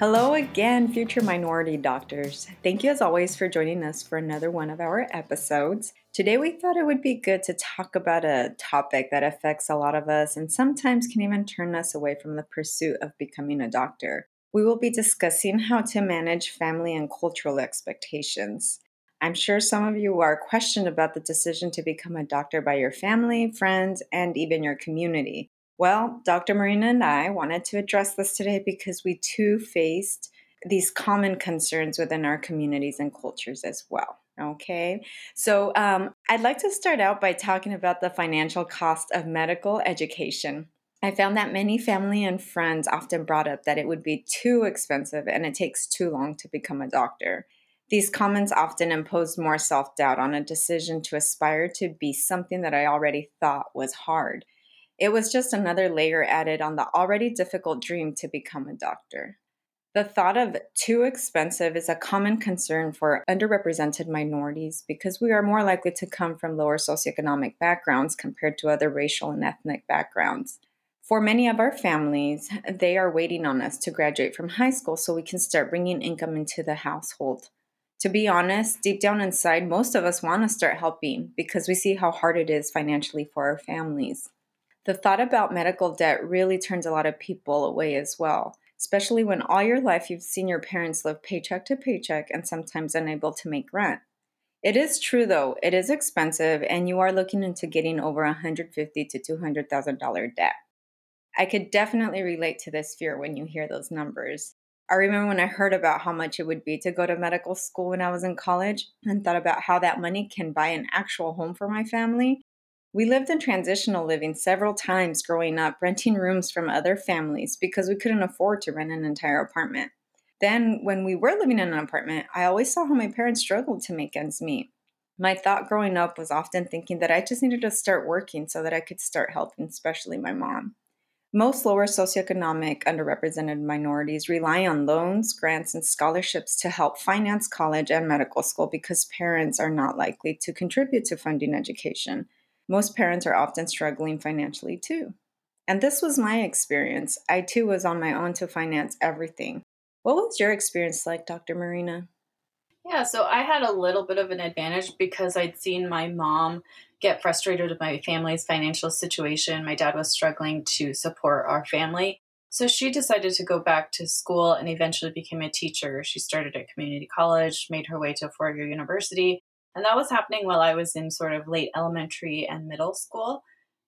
Hello again, future minority doctors. Thank you as always for joining us for another one of our episodes. Today, we thought it would be good to talk about a topic that affects a lot of us and sometimes can even turn us away from the pursuit of becoming a doctor. We will be discussing how to manage family and cultural expectations. I'm sure some of you are questioned about the decision to become a doctor by your family, friends, and even your community. Well, Dr. Marina and I wanted to address this today because we too faced these common concerns within our communities and cultures as well. Okay, so um, I'd like to start out by talking about the financial cost of medical education. I found that many family and friends often brought up that it would be too expensive and it takes too long to become a doctor. These comments often imposed more self doubt on a decision to aspire to be something that I already thought was hard. It was just another layer added on the already difficult dream to become a doctor. The thought of too expensive is a common concern for underrepresented minorities because we are more likely to come from lower socioeconomic backgrounds compared to other racial and ethnic backgrounds. For many of our families, they are waiting on us to graduate from high school so we can start bringing income into the household. To be honest, deep down inside, most of us want to start helping because we see how hard it is financially for our families. The thought about medical debt really turns a lot of people away as well, especially when all your life you've seen your parents live paycheck to paycheck and sometimes unable to make rent. It is true though, it is expensive and you are looking into getting over 150 to $200,000 debt. I could definitely relate to this fear when you hear those numbers. I remember when I heard about how much it would be to go to medical school when I was in college and thought about how that money can buy an actual home for my family. We lived in transitional living several times growing up, renting rooms from other families because we couldn't afford to rent an entire apartment. Then, when we were living in an apartment, I always saw how my parents struggled to make ends meet. My thought growing up was often thinking that I just needed to start working so that I could start helping, especially my mom. Most lower socioeconomic underrepresented minorities rely on loans, grants, and scholarships to help finance college and medical school because parents are not likely to contribute to funding education. Most parents are often struggling financially too. And this was my experience. I too was on my own to finance everything. What was your experience like, Dr. Marina? Yeah, so I had a little bit of an advantage because I'd seen my mom get frustrated with my family's financial situation. My dad was struggling to support our family. So she decided to go back to school and eventually became a teacher. She started at community college, made her way to a four year university, and that was happening while I was in sort of late elementary and middle school.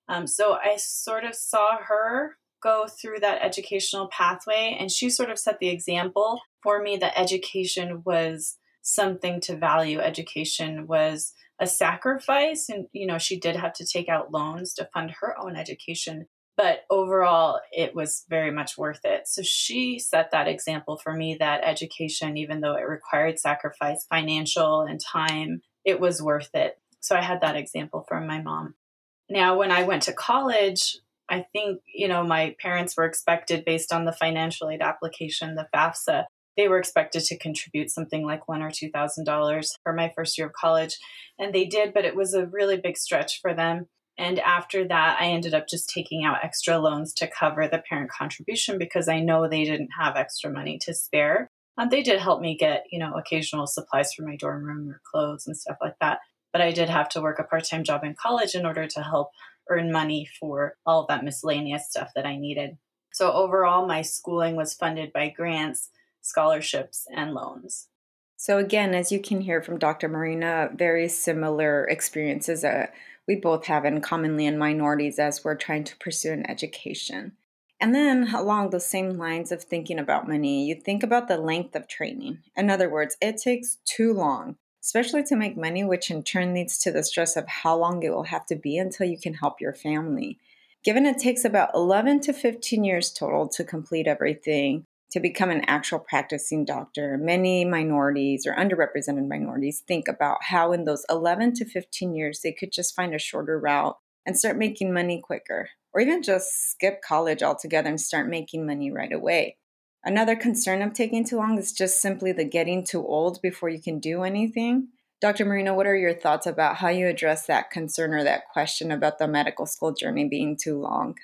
Um, so I sort of saw her go through that educational pathway, and she sort of set the example for me that education was something to value. Education was a sacrifice, and you know, she did have to take out loans to fund her own education. But overall, it was very much worth it. So she set that example for me that education, even though it required sacrifice, financial and time, it was worth it. So I had that example from my mom. Now, when I went to college, I think, you know, my parents were expected, based on the financial aid application, the FAFSA, they were expected to contribute something like one or two thousand dollars for my first year of college. And they did, but it was a really big stretch for them. And after that, I ended up just taking out extra loans to cover the parent contribution because I know they didn't have extra money to spare. Um, they did help me get, you know, occasional supplies for my dorm room or clothes and stuff like that. But I did have to work a part time job in college in order to help earn money for all of that miscellaneous stuff that I needed. So overall, my schooling was funded by grants, scholarships, and loans. So, again, as you can hear from Dr. Marina, very similar experiences we both have, and commonly in minorities as we're trying to pursue an education. And then, along the same lines of thinking about money, you think about the length of training. In other words, it takes too long, especially to make money, which in turn leads to the stress of how long it will have to be until you can help your family. Given it takes about 11 to 15 years total to complete everything, to become an actual practicing doctor, many minorities or underrepresented minorities think about how in those 11 to 15 years they could just find a shorter route and start making money quicker, or even just skip college altogether and start making money right away. Another concern of taking too long is just simply the getting too old before you can do anything. Dr. Marina, what are your thoughts about how you address that concern or that question about the medical school journey being too long?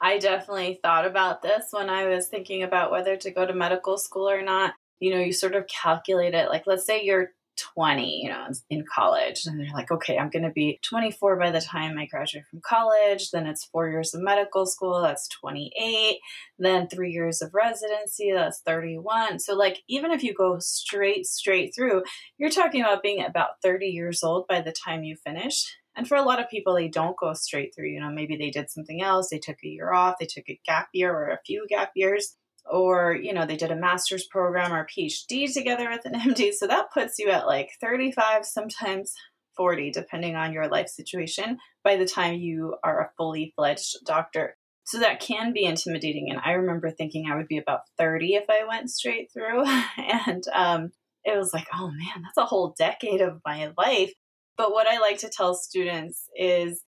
I definitely thought about this when I was thinking about whether to go to medical school or not. You know, you sort of calculate it like, let's say you're 20, you know, in college. And they're like, okay, I'm going to be 24 by the time I graduate from college. Then it's four years of medical school. That's 28. Then three years of residency. That's 31. So, like, even if you go straight, straight through, you're talking about being about 30 years old by the time you finish. And for a lot of people, they don't go straight through. You know, maybe they did something else. They took a year off. They took a gap year or a few gap years or you know they did a master's program or phd together with an md so that puts you at like 35 sometimes 40 depending on your life situation by the time you are a fully fledged doctor. So that can be intimidating and i remember thinking i would be about 30 if i went straight through and um, it was like oh man that's a whole decade of my life. But what i like to tell students is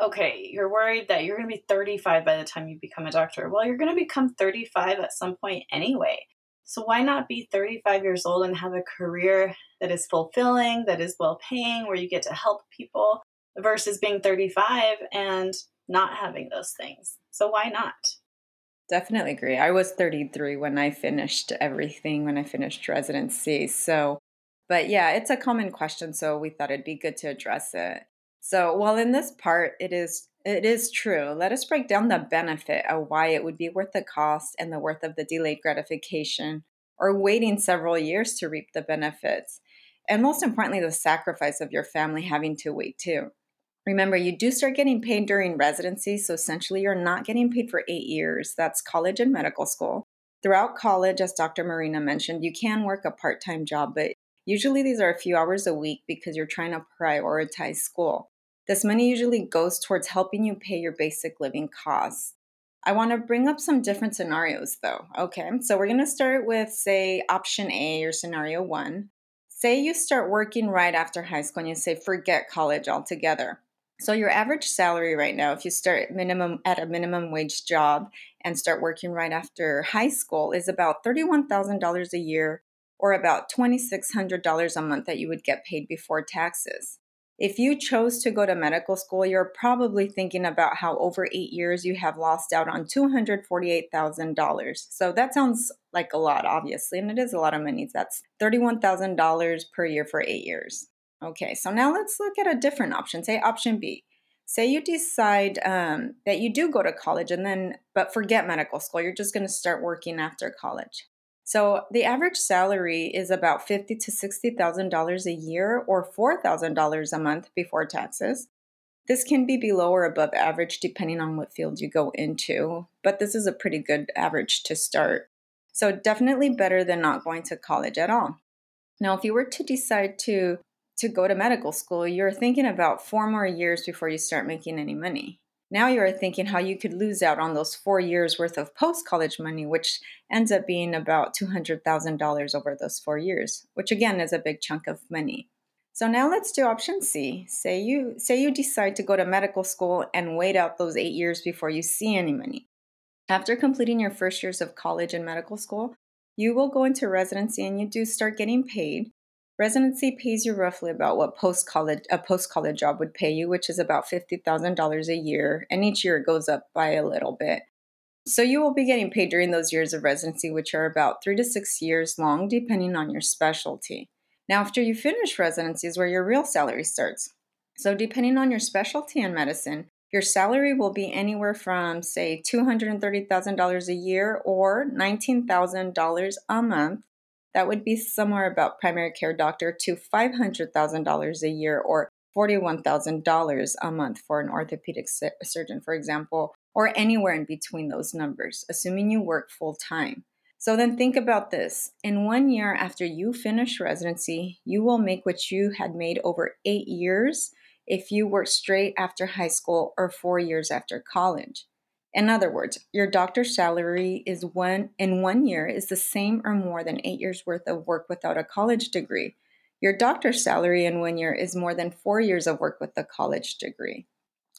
okay, you're worried that you're going to be 35 by the time you become a doctor. Well, you're going to become 35 at some point anyway. So why not be 35 years old and have a career that is fulfilling, that is well paying, where you get to help people versus being 35 and not having those things? So why not? Definitely agree. I was 33 when I finished everything, when I finished residency. So, but yeah, it's a common question. So we thought it'd be good to address it. So, while in this part it is it is true, let us break down the benefit of why it would be worth the cost and the worth of the delayed gratification or waiting several years to reap the benefits. And most importantly, the sacrifice of your family having to wait too. Remember, you do start getting paid during residency, so essentially you're not getting paid for eight years. That's college and medical school. Throughout college, as Dr. Marina mentioned, you can work a part time job, but usually these are a few hours a week because you're trying to prioritize school. This money usually goes towards helping you pay your basic living costs. I want to bring up some different scenarios though. Okay, so we're going to start with, say, option A or scenario one. Say you start working right after high school and you say, forget college altogether. So your average salary right now, if you start minimum at a minimum wage job and start working right after high school, is about $31,000 a year or about $2,600 a month that you would get paid before taxes. If you chose to go to medical school, you're probably thinking about how over eight years you have lost out on $248,000. So that sounds like a lot, obviously, and it is a lot of money. That's $31,000 per year for eight years. Okay, so now let's look at a different option. Say option B. Say you decide um, that you do go to college and then, but forget medical school. You're just going to start working after college. So the average salary is about fifty to sixty thousand dollars a year, or four thousand dollars a month before taxes. This can be below or above average depending on what field you go into, but this is a pretty good average to start. So definitely better than not going to college at all. Now, if you were to decide to to go to medical school, you're thinking about four more years before you start making any money. Now you're thinking how you could lose out on those four years worth of post college money, which ends up being about $200,000 over those four years, which again is a big chunk of money. So now let's do option C. Say you say you decide to go to medical school and wait out those 8 years before you see any money. After completing your first years of college and medical school, you will go into residency and you do start getting paid. Residency pays you roughly about what post college a post college job would pay you, which is about fifty thousand dollars a year, and each year it goes up by a little bit. So you will be getting paid during those years of residency, which are about three to six years long, depending on your specialty. Now, after you finish residency, is where your real salary starts. So, depending on your specialty in medicine, your salary will be anywhere from, say, $230,000 a year or $19,000 a month that would be somewhere about primary care doctor to $500,000 a year or $41,000 a month for an orthopedic surgeon, for example, or anywhere in between those numbers, assuming you work full time. So then think about this. In one year after you finish residency, you will make what you had made over eight years if you work straight after high school or four years after college. In other words, your doctor's salary is one in one year is the same or more than eight years worth of work without a college degree. Your doctor's salary in one year is more than four years of work with a college degree.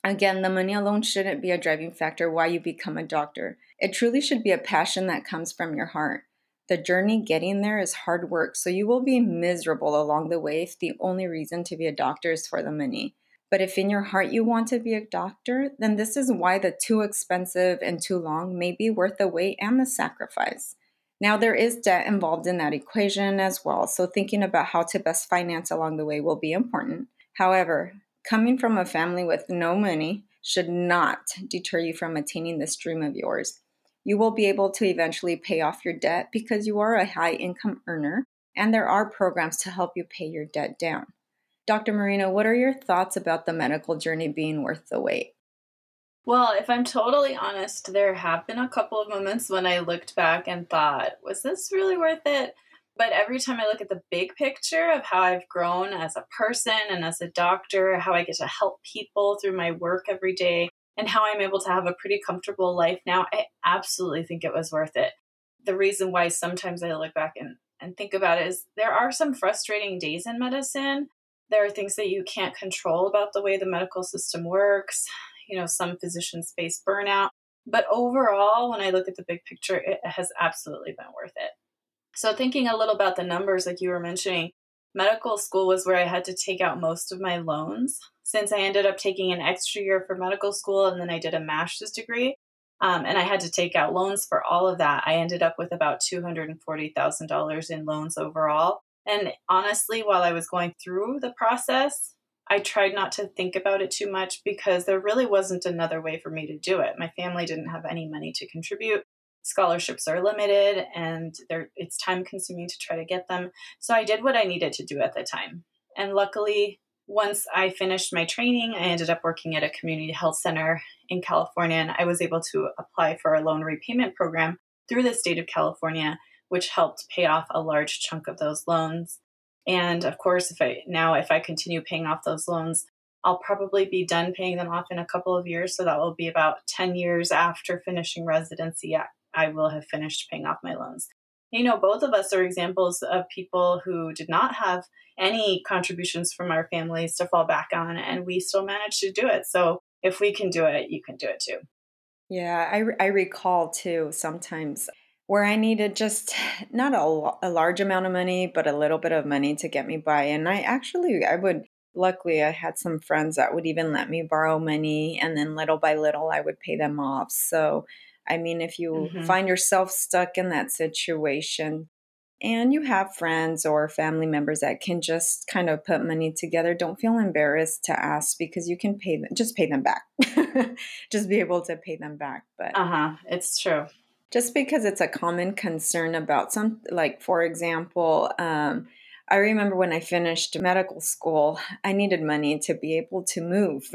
Again, the money alone shouldn't be a driving factor why you become a doctor. It truly should be a passion that comes from your heart. The journey getting there is hard work, so you will be miserable along the way if the only reason to be a doctor is for the money. But if in your heart you want to be a doctor, then this is why the too expensive and too long may be worth the wait and the sacrifice. Now, there is debt involved in that equation as well, so thinking about how to best finance along the way will be important. However, coming from a family with no money should not deter you from attaining this dream of yours. You will be able to eventually pay off your debt because you are a high income earner and there are programs to help you pay your debt down. Dr. Marina, what are your thoughts about the medical journey being worth the wait? Well, if I'm totally honest, there have been a couple of moments when I looked back and thought, was this really worth it? But every time I look at the big picture of how I've grown as a person and as a doctor, how I get to help people through my work every day, and how I'm able to have a pretty comfortable life now, I absolutely think it was worth it. The reason why sometimes I look back and, and think about it is there are some frustrating days in medicine there are things that you can't control about the way the medical system works. You know, some physicians face burnout. But overall, when I look at the big picture, it has absolutely been worth it. So, thinking a little about the numbers, like you were mentioning, medical school was where I had to take out most of my loans. Since I ended up taking an extra year for medical school and then I did a master's degree, um, and I had to take out loans for all of that, I ended up with about $240,000 in loans overall. And honestly, while I was going through the process, I tried not to think about it too much because there really wasn't another way for me to do it. My family didn't have any money to contribute. Scholarships are limited and it's time consuming to try to get them. So I did what I needed to do at the time. And luckily, once I finished my training, I ended up working at a community health center in California and I was able to apply for a loan repayment program through the state of California which helped pay off a large chunk of those loans. And of course, if I now if I continue paying off those loans, I'll probably be done paying them off in a couple of years. So that will be about 10 years after finishing residency. I will have finished paying off my loans. You know, both of us are examples of people who did not have any contributions from our families to fall back on, and we still managed to do it. So if we can do it, you can do it too. Yeah, I, I recall too sometimes where I needed just not a, a large amount of money, but a little bit of money to get me by. And I actually, I would, luckily, I had some friends that would even let me borrow money. And then little by little, I would pay them off. So, I mean, if you mm-hmm. find yourself stuck in that situation, and you have friends or family members that can just kind of put money together don't feel embarrassed to ask because you can pay them just pay them back just be able to pay them back but uh-huh it's true just because it's a common concern about some, like, for example, um, I remember when I finished medical school, I needed money to be able to move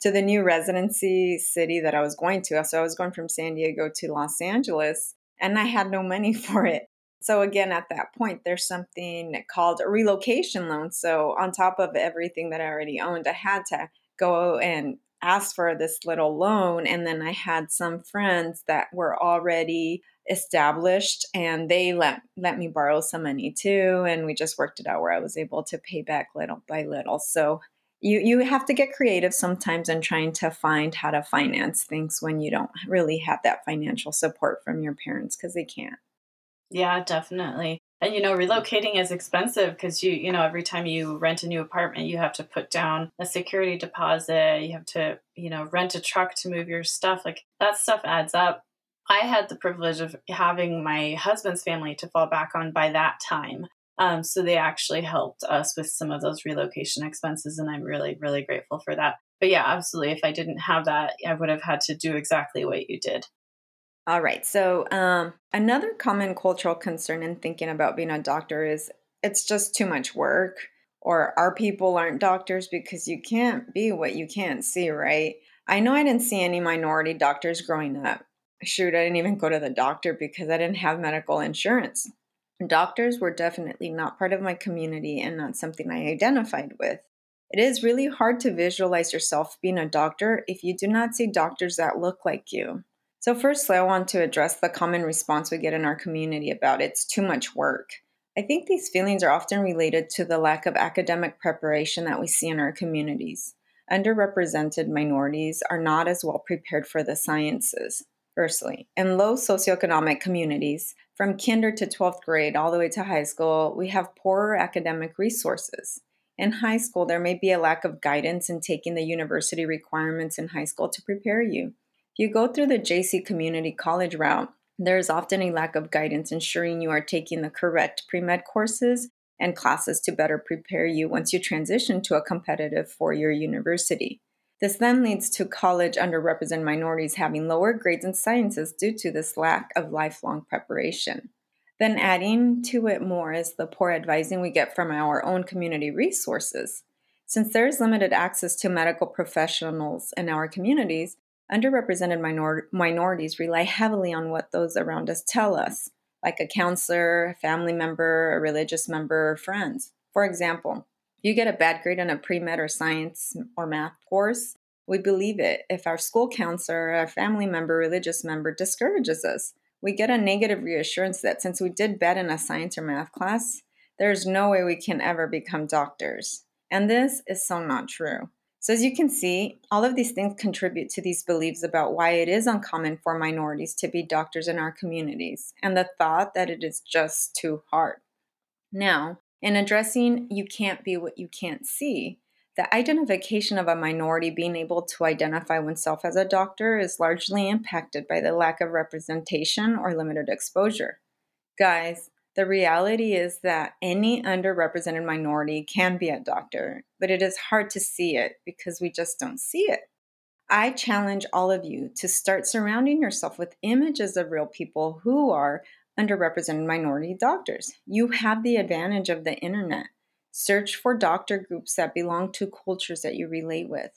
to the new residency city that I was going to. So I was going from San Diego to Los Angeles, and I had no money for it. So again, at that point, there's something called a relocation loan. So on top of everything that I already owned, I had to go and asked for this little loan and then I had some friends that were already established and they let let me borrow some money too and we just worked it out where I was able to pay back little by little. So you you have to get creative sometimes in trying to find how to finance things when you don't really have that financial support from your parents because they can't. Yeah, definitely and you know relocating is expensive because you you know every time you rent a new apartment you have to put down a security deposit you have to you know rent a truck to move your stuff like that stuff adds up. I had the privilege of having my husband's family to fall back on by that time um, so they actually helped us with some of those relocation expenses and i'm really really grateful for that. But yeah absolutely if i didn't have that i would have had to do exactly what you did all right. So, um, another common cultural concern in thinking about being a doctor is it's just too much work, or our people aren't doctors because you can't be what you can't see, right? I know I didn't see any minority doctors growing up. Shoot, I didn't even go to the doctor because I didn't have medical insurance. Doctors were definitely not part of my community and not something I identified with. It is really hard to visualize yourself being a doctor if you do not see doctors that look like you. So, firstly, I want to address the common response we get in our community about it's too much work. I think these feelings are often related to the lack of academic preparation that we see in our communities. Underrepresented minorities are not as well prepared for the sciences. Firstly, in low socioeconomic communities, from kinder to 12th grade all the way to high school, we have poorer academic resources. In high school, there may be a lack of guidance in taking the university requirements in high school to prepare you. If you go through the JC Community College route, there is often a lack of guidance ensuring you are taking the correct pre med courses and classes to better prepare you once you transition to a competitive four year university. This then leads to college underrepresented minorities having lower grades in sciences due to this lack of lifelong preparation. Then, adding to it more is the poor advising we get from our own community resources. Since there is limited access to medical professionals in our communities, underrepresented minor- minorities rely heavily on what those around us tell us, like a counselor, a family member, a religious member, or friends. For example, if you get a bad grade on a pre med or science or math course, we believe it if our school counselor, our family member, religious member discourages us. We get a negative reassurance that since we did bad in a science or math class, there's no way we can ever become doctors. And this is so not true. So, as you can see, all of these things contribute to these beliefs about why it is uncommon for minorities to be doctors in our communities and the thought that it is just too hard. Now, in addressing you can't be what you can't see, the identification of a minority being able to identify oneself as a doctor is largely impacted by the lack of representation or limited exposure. Guys, the reality is that any underrepresented minority can be a doctor, but it is hard to see it because we just don't see it. I challenge all of you to start surrounding yourself with images of real people who are underrepresented minority doctors. You have the advantage of the internet. Search for doctor groups that belong to cultures that you relate with.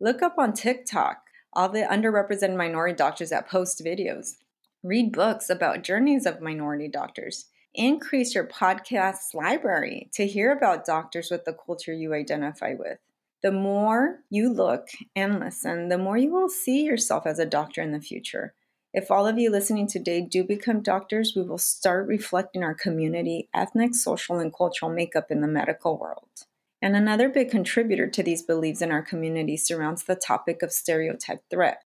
Look up on TikTok all the underrepresented minority doctors that post videos. Read books about journeys of minority doctors increase your podcast library to hear about doctors with the culture you identify with. The more you look and listen, the more you will see yourself as a doctor in the future. If all of you listening today do become doctors, we will start reflecting our community, ethnic, social, and cultural makeup in the medical world. And another big contributor to these beliefs in our community surrounds the topic of stereotype threat.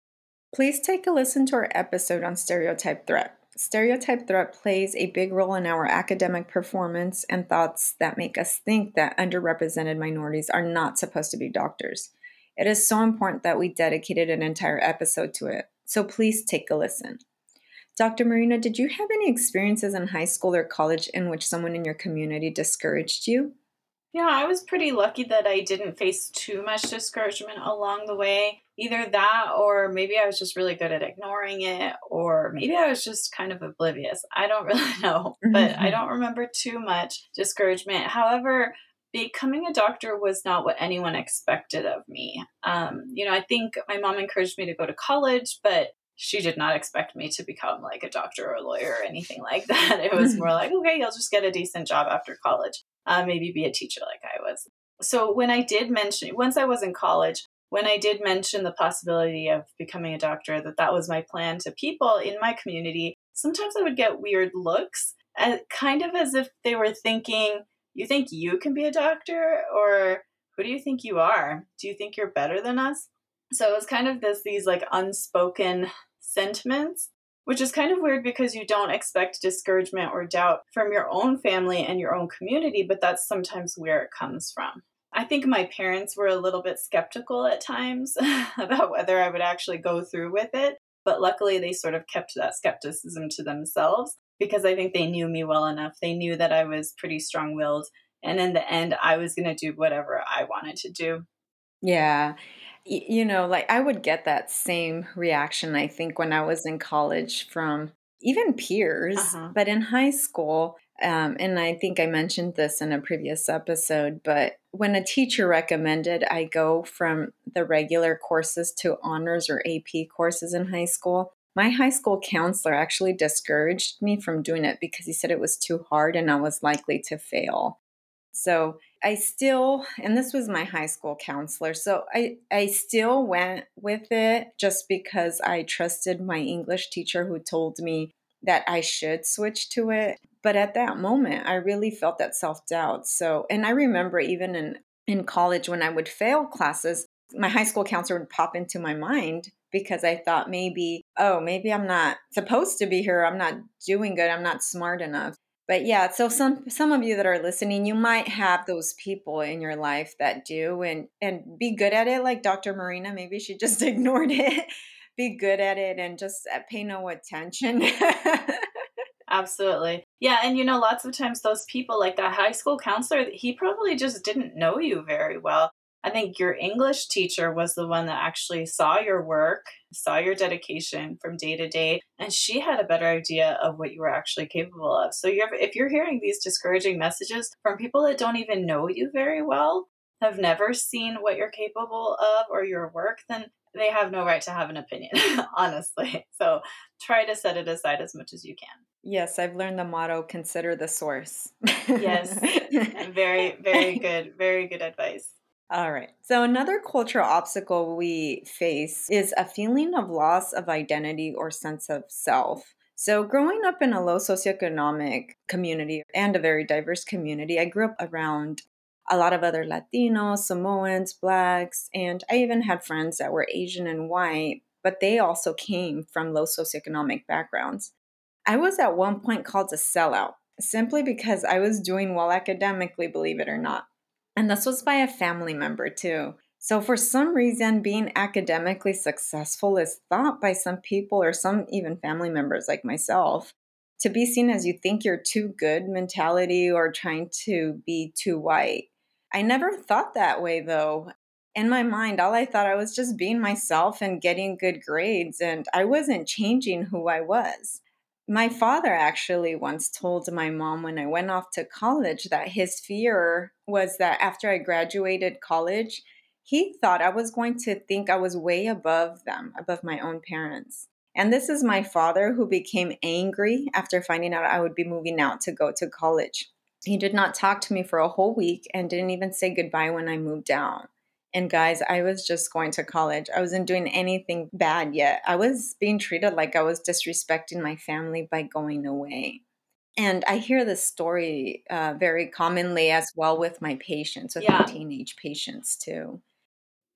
Please take a listen to our episode on stereotype threat stereotype threat plays a big role in our academic performance and thoughts that make us think that underrepresented minorities are not supposed to be doctors. It is so important that we dedicated an entire episode to it. So please take a listen. Dr. Marina, did you have any experiences in high school or college in which someone in your community discouraged you? Yeah, I was pretty lucky that I didn't face too much discouragement along the way. Either that, or maybe I was just really good at ignoring it, or maybe I was just kind of oblivious. I don't really know, but I don't remember too much discouragement. However, becoming a doctor was not what anyone expected of me. Um, you know, I think my mom encouraged me to go to college, but she did not expect me to become like a doctor or a lawyer or anything like that. It was more like, okay, you'll just get a decent job after college uh, maybe be a teacher like I was. So when I did mention, once I was in college, when I did mention the possibility of becoming a doctor, that that was my plan to people in my community, sometimes I would get weird looks, kind of as if they were thinking, You think you can be a doctor? Or who do you think you are? Do you think you're better than us? So it was kind of this, these like unspoken sentiments which is kind of weird because you don't expect discouragement or doubt from your own family and your own community, but that's sometimes where it comes from. I think my parents were a little bit skeptical at times about whether I would actually go through with it, but luckily they sort of kept that skepticism to themselves because I think they knew me well enough. They knew that I was pretty strong willed, and in the end, I was going to do whatever I wanted to do. Yeah you know, like I would get that same reaction, I think, when I was in college from even peers, uh-huh. but in high school, um, and I think I mentioned this in a previous episode, but when a teacher recommended I go from the regular courses to honors or AP courses in high school, my high school counselor actually discouraged me from doing it because he said it was too hard and I was likely to fail. So I still, and this was my high school counselor, so I, I still went with it just because I trusted my English teacher who told me that I should switch to it. But at that moment, I really felt that self doubt. So, and I remember even in, in college when I would fail classes, my high school counselor would pop into my mind because I thought maybe, oh, maybe I'm not supposed to be here. I'm not doing good. I'm not smart enough but yeah so some some of you that are listening you might have those people in your life that do and and be good at it like dr marina maybe she just ignored it be good at it and just uh, pay no attention absolutely yeah and you know lots of times those people like that high school counselor he probably just didn't know you very well I think your English teacher was the one that actually saw your work, saw your dedication from day to day, and she had a better idea of what you were actually capable of. So you're, if you're hearing these discouraging messages from people that don't even know you very well, have never seen what you're capable of or your work, then they have no right to have an opinion, honestly. So try to set it aside as much as you can. Yes, I've learned the motto consider the source. yes. Very, very good. Very good advice. All right. So, another cultural obstacle we face is a feeling of loss of identity or sense of self. So, growing up in a low socioeconomic community and a very diverse community, I grew up around a lot of other Latinos, Samoans, Blacks, and I even had friends that were Asian and white, but they also came from low socioeconomic backgrounds. I was at one point called a sellout simply because I was doing well academically, believe it or not. And this was by a family member too. So, for some reason, being academically successful is thought by some people or some even family members like myself to be seen as you think you're too good mentality or trying to be too white. I never thought that way though. In my mind, all I thought I was just being myself and getting good grades, and I wasn't changing who I was. My father actually once told my mom when I went off to college that his fear was that after I graduated college, he thought I was going to think I was way above them, above my own parents. And this is my father who became angry after finding out I would be moving out to go to college. He did not talk to me for a whole week and didn't even say goodbye when I moved out. And guys, I was just going to college. I wasn't doing anything bad yet. I was being treated like I was disrespecting my family by going away. And I hear this story uh, very commonly as well with my patients, with yeah. my teenage patients too.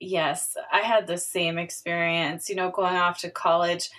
Yes, I had the same experience. You know, going off to college,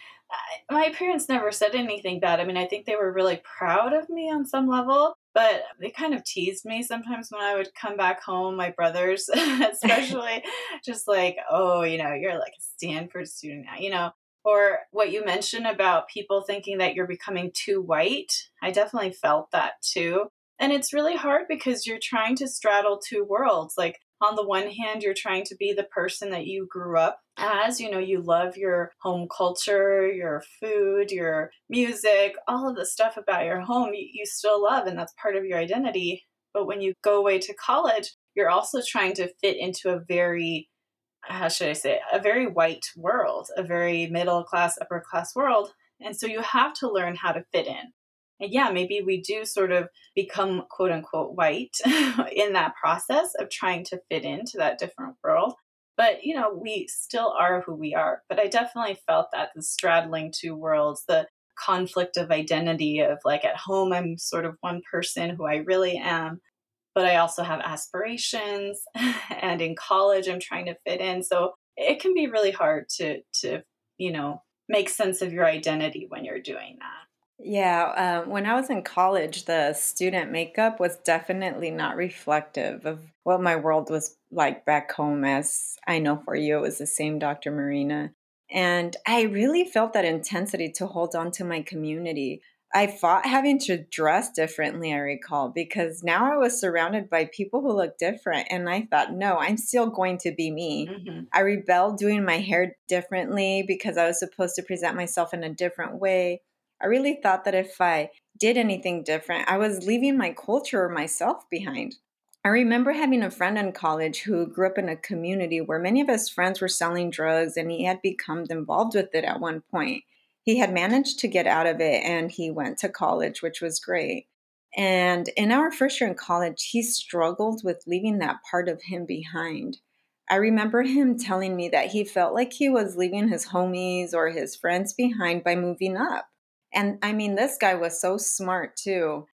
my parents never said anything bad. I mean, I think they were really proud of me on some level, but they kind of teased me sometimes when I would come back home, my brothers, especially, just like, oh, you know, you're like a Stanford student now, you know. Or what you mentioned about people thinking that you're becoming too white. I definitely felt that too. And it's really hard because you're trying to straddle two worlds. Like, on the one hand, you're trying to be the person that you grew up as. You know, you love your home culture, your food, your music, all of the stuff about your home you, still love, and that's part of your identity. But when you go away to college, you're also trying to fit into a very how should I say, a very white world, a very middle class, upper class world. And so you have to learn how to fit in. And yeah, maybe we do sort of become quote unquote white in that process of trying to fit into that different world. But, you know, we still are who we are. But I definitely felt that the straddling two worlds, the conflict of identity of like at home, I'm sort of one person who I really am. But I also have aspirations. and in college, I'm trying to fit in. So it can be really hard to, to, you know, make sense of your identity when you're doing that. Yeah, uh, when I was in college, the student makeup was definitely not reflective of what my world was like back home, as I know for you, it was the same, Dr. Marina. And I really felt that intensity to hold on to my community. I fought having to dress differently, I recall, because now I was surrounded by people who look different. And I thought, no, I'm still going to be me. Mm-hmm. I rebelled doing my hair differently because I was supposed to present myself in a different way. I really thought that if I did anything different, I was leaving my culture or myself behind. I remember having a friend in college who grew up in a community where many of his friends were selling drugs and he had become involved with it at one point. He had managed to get out of it and he went to college, which was great. And in our first year in college, he struggled with leaving that part of him behind. I remember him telling me that he felt like he was leaving his homies or his friends behind by moving up. And I mean, this guy was so smart too.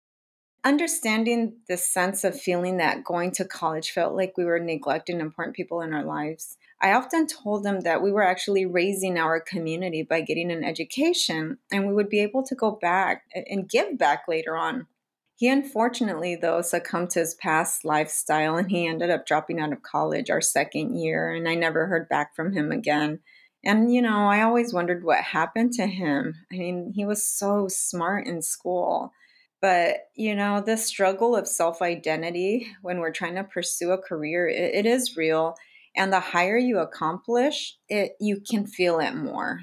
Understanding the sense of feeling that going to college felt like we were neglecting important people in our lives. I often told him that we were actually raising our community by getting an education and we would be able to go back and give back later on. He unfortunately, though, succumbed to his past lifestyle and he ended up dropping out of college our second year, and I never heard back from him again. And, you know, I always wondered what happened to him. I mean, he was so smart in school. But, you know, the struggle of self identity when we're trying to pursue a career, it, it is real. And the higher you accomplish, it you can feel it more.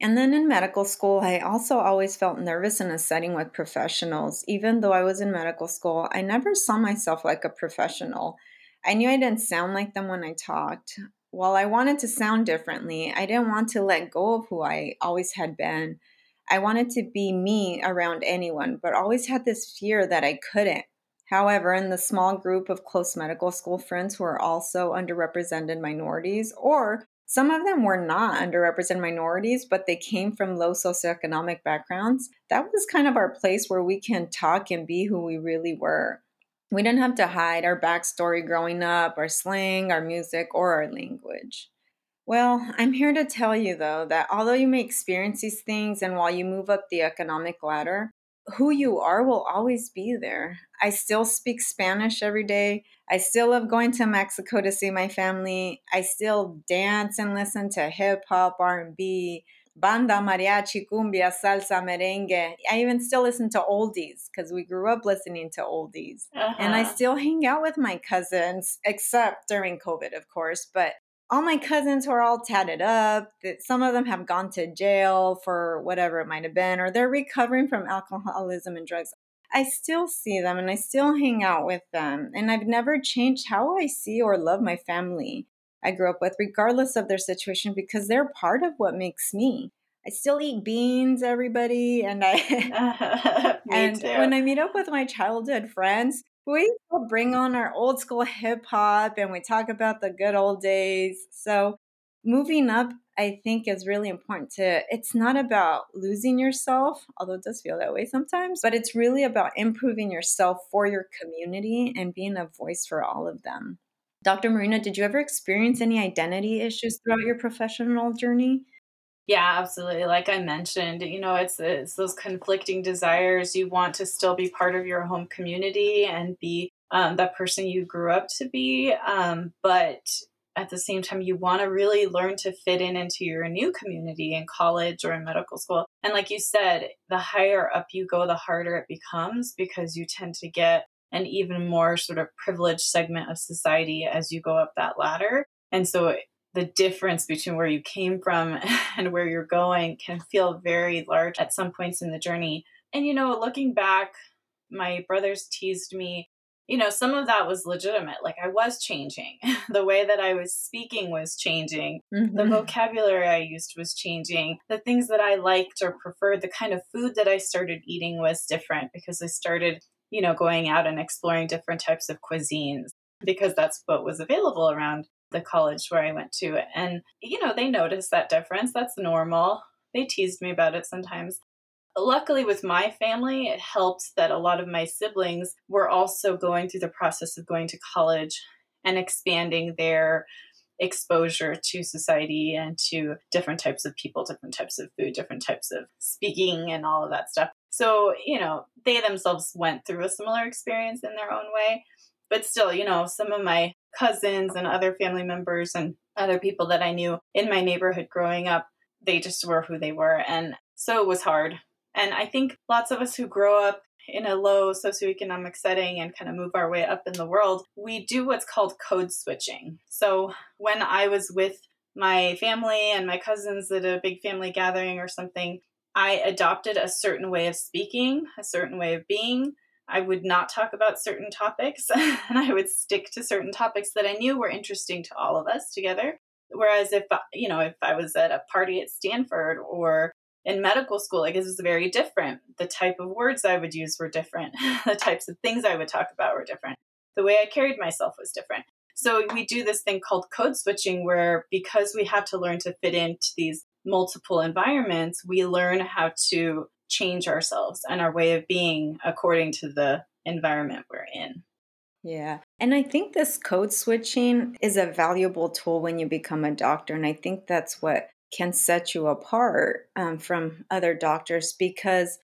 And then in medical school, I also always felt nervous in a setting with professionals. Even though I was in medical school, I never saw myself like a professional. I knew I didn't sound like them when I talked. While I wanted to sound differently, I didn't want to let go of who I always had been. I wanted to be me around anyone, but always had this fear that I couldn't. However, in the small group of close medical school friends who are also underrepresented minorities or some of them were not underrepresented minorities, but they came from low socioeconomic backgrounds. That was kind of our place where we can talk and be who we really were. We didn't have to hide our backstory growing up, our slang, our music, or our language. Well, I'm here to tell you though that although you may experience these things and while you move up the economic ladder, who you are will always be there. I still speak Spanish every day. I still love going to Mexico to see my family. I still dance and listen to hip hop, R&B, banda, mariachi, cumbia, salsa, merengue. I even still listen to oldies because we grew up listening to oldies. Uh-huh. And I uh-huh. still hang out with my cousins, except during COVID, of course. But all my cousins who are all tatted up, that some of them have gone to jail for whatever it might have been, or they're recovering from alcoholism and drugs. I still see them and I still hang out with them. And I've never changed how I see or love my family I grew up with, regardless of their situation, because they're part of what makes me. I still eat beans, everybody, and I and too. when I meet up with my childhood friends, we bring on our old school hip hop and we talk about the good old days. So moving up, I think is really important to it's not about losing yourself, although it does feel that way sometimes, but it's really about improving yourself for your community and being a voice for all of them. Dr. Marina, did you ever experience any identity issues throughout your professional journey? Yeah, absolutely. Like I mentioned, you know, it's it's those conflicting desires. You want to still be part of your home community and be um, that person you grew up to be, um, but at the same time, you want to really learn to fit in into your new community in college or in medical school. And like you said, the higher up you go, the harder it becomes because you tend to get an even more sort of privileged segment of society as you go up that ladder. And so the difference between where you came from and where you're going can feel very large at some points in the journey. And, you know, looking back, my brothers teased me. You know, some of that was legitimate. Like I was changing. the way that I was speaking was changing. Mm-hmm. The vocabulary I used was changing. The things that I liked or preferred, the kind of food that I started eating was different because I started, you know, going out and exploring different types of cuisines because that's what was available around the college where I went to. And, you know, they noticed that difference. That's normal. They teased me about it sometimes. Luckily, with my family, it helped that a lot of my siblings were also going through the process of going to college and expanding their exposure to society and to different types of people, different types of food, different types of speaking, and all of that stuff. So, you know, they themselves went through a similar experience in their own way. But still, you know, some of my cousins and other family members and other people that I knew in my neighborhood growing up, they just were who they were. And so it was hard. And I think lots of us who grow up in a low socioeconomic setting and kind of move our way up in the world, we do what's called code switching. So when I was with my family and my cousins at a big family gathering or something, I adopted a certain way of speaking, a certain way of being, I would not talk about certain topics and I would stick to certain topics that I knew were interesting to all of us together. Whereas if, you know, if I was at a party at Stanford or in medical school, like, it was very different. The type of words I would use were different. the types of things I would talk about were different. The way I carried myself was different. So we do this thing called code switching, where because we have to learn to fit into these multiple environments, we learn how to change ourselves and our way of being according to the environment we're in. Yeah. And I think this code switching is a valuable tool when you become a doctor. And I think that's what can set you apart um, from other doctors because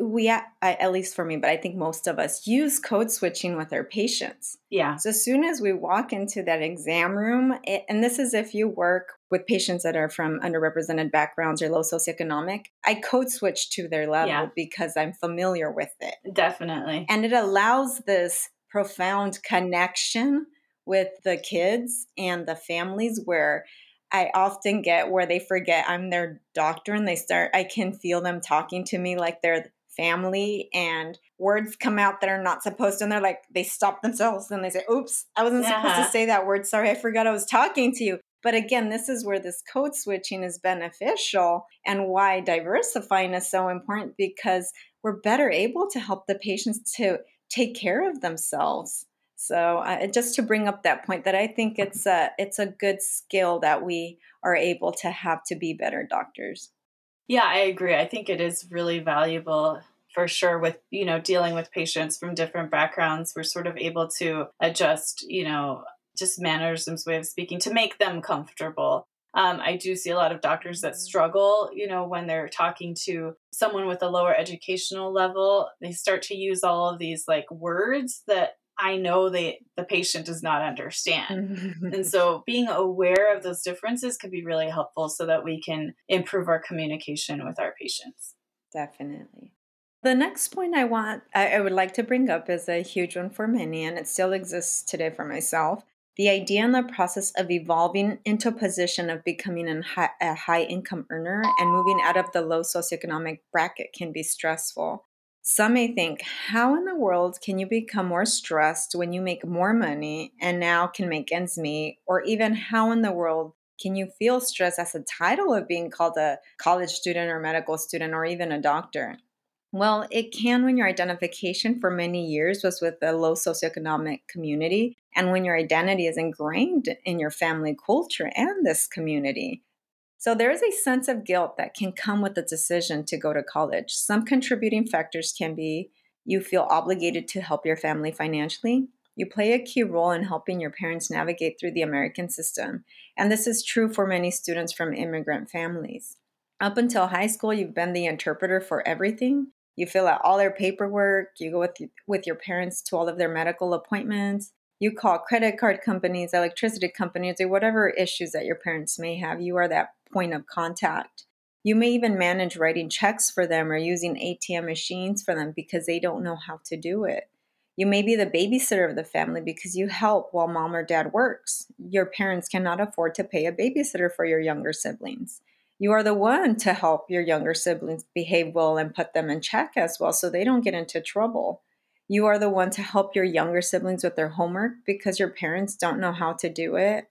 we I, at least for me but i think most of us use code switching with our patients yeah so as soon as we walk into that exam room it, and this is if you work with patients that are from underrepresented backgrounds or low socioeconomic i code switch to their level yeah. because i'm familiar with it definitely and it allows this profound connection with the kids and the families where I often get where they forget I'm their doctor and they start, I can feel them talking to me like they're family and words come out that are not supposed to and they're like they stop themselves and they say oops i wasn't uh-huh. supposed to uh-huh. say that word sorry i forgot i was talking to you but again this is where this code switching is beneficial and why diversifying is so important because we're better able to help the patients to take care of themselves so uh, just to bring up that point that i think it's a it's a good skill that we are able to have to be better doctors yeah, I agree. I think it is really valuable for sure with, you know, dealing with patients from different backgrounds. We're sort of able to adjust, you know, just mannerisms, way of speaking to make them comfortable. Um, I do see a lot of doctors that mm-hmm. struggle, you know, when they're talking to someone with a lower educational level. They start to use all of these like words that I know they the patient does not understand. and so being aware of those differences can be really helpful so that we can improve our communication with our patients. Definitely. The next point I want I, I would like to bring up is a huge one for many, and it still exists today for myself. The idea and the process of evolving into a position of becoming high, a high income earner and moving out of the low socioeconomic bracket can be stressful. Some may think, how in the world can you become more stressed when you make more money and now can make ends meet? Or even, how in the world can you feel stressed as a title of being called a college student or medical student or even a doctor? Well, it can when your identification for many years was with a low socioeconomic community and when your identity is ingrained in your family culture and this community. So there is a sense of guilt that can come with the decision to go to college. Some contributing factors can be you feel obligated to help your family financially. You play a key role in helping your parents navigate through the American system. And this is true for many students from immigrant families. Up until high school, you've been the interpreter for everything. You fill out all their paperwork, you go with, with your parents to all of their medical appointments, you call credit card companies, electricity companies, or whatever issues that your parents may have. You are that point of contact. You may even manage writing checks for them or using ATM machines for them because they don't know how to do it. You may be the babysitter of the family because you help while mom or dad works. Your parents cannot afford to pay a babysitter for your younger siblings. You are the one to help your younger siblings behave well and put them in check as well so they don't get into trouble. You are the one to help your younger siblings with their homework because your parents don't know how to do it.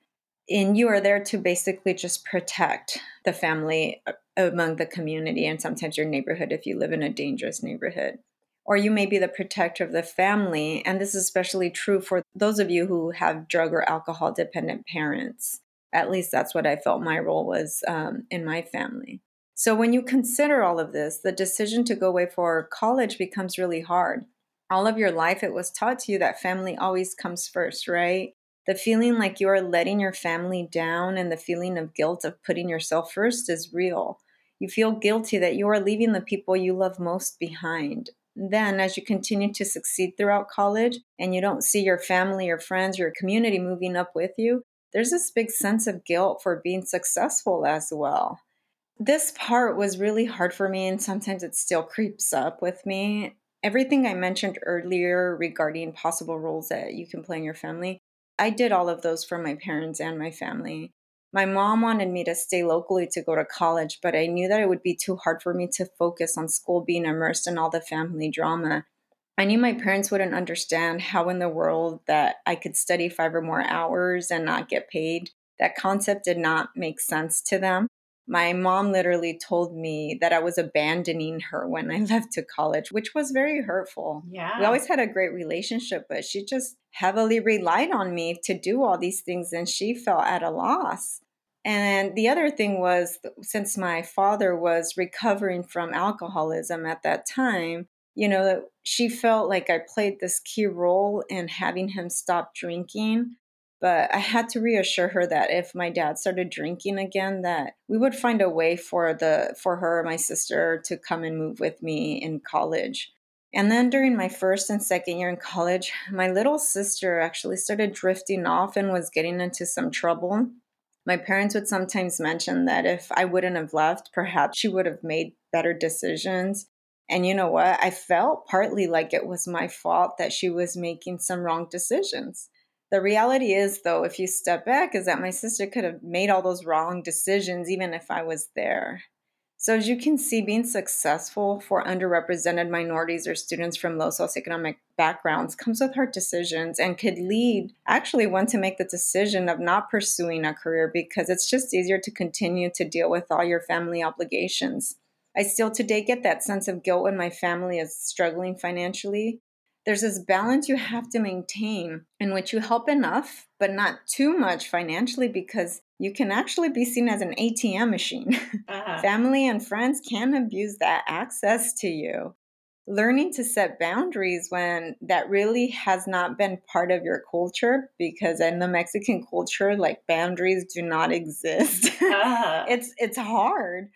And you are there to basically just protect the family uh, among the community and sometimes your neighborhood if you live in a dangerous neighborhood. Or you may be the protector of the family and this is especially true for those of you who have drug or alcohol dependent parents at least that's what i felt my role was um, in my family so when you consider all of this the decision to go away for college becomes really hard all of your life it was taught to you that family always comes first right the feeling like you are letting your family down and the feeling of guilt of putting yourself first is real. You feel guilty that you are leaving the people you love most behind. Then, as you continue to succeed throughout college and you don't see your family or friends, your community moving up with you, there's this big sense of guilt for being successful as well. This part was really hard for me, and sometimes it still creeps up with me. Everything I mentioned earlier regarding possible roles that you can play in your family, I did all of those for my parents and my family. My mom wanted me to stay locally to go to college, but I knew that it would be too hard for me to focus on school being immersed in all the family drama. I knew my parents wouldn't understand how in the world that I could study five or more hours and not get paid. That concept did not make sense to them. My mom literally told me that I was abandoning her when I left to college, which was very hurtful. Yeah. We always had a great relationship, but she just heavily relied on me to do all these things and she felt at a loss. And the other thing was, since my father was recovering from alcoholism at that time, you know, she felt like I played this key role in having him stop drinking. But I had to reassure her that if my dad started drinking again, that we would find a way for the for her, my sister, to come and move with me in college. And then during my first and second year in college, my little sister actually started drifting off and was getting into some trouble. My parents would sometimes mention that if I wouldn't have left, perhaps she would have made better decisions. And you know what? I felt partly like it was my fault that she was making some wrong decisions. The reality is, though, if you step back, is that my sister could have made all those wrong decisions even if I was there. So, as you can see, being successful for underrepresented minorities or students from low socioeconomic backgrounds comes with hard decisions and could lead actually one to make the decision of not pursuing a career because it's just easier to continue to deal with all your family obligations. I still today get that sense of guilt when my family is struggling financially. There's this balance you have to maintain in which you help enough, but not too much financially because you can actually be seen as an ATM machine. Uh-huh. Family and friends can abuse that access to you. Learning to set boundaries when that really has not been part of your culture, because in the Mexican culture, like boundaries do not exist. Uh-huh. it's it's hard.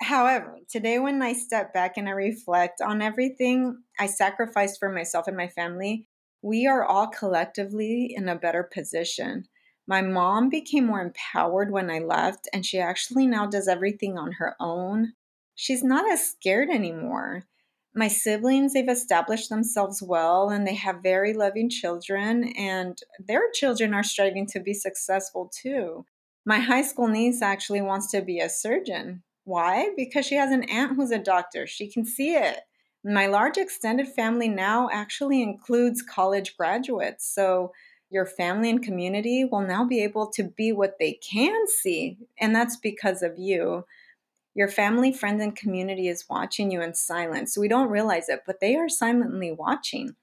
However, today when I step back and I reflect on everything I sacrificed for myself and my family, we are all collectively in a better position. My mom became more empowered when I left, and she actually now does everything on her own. She's not as scared anymore. My siblings, they've established themselves well and they have very loving children, and their children are striving to be successful too. My high school niece actually wants to be a surgeon. Why? Because she has an aunt who's a doctor. She can see it. My large extended family now actually includes college graduates. So your family and community will now be able to be what they can see. And that's because of you. Your family, friends, and community is watching you in silence. We don't realize it, but they are silently watching.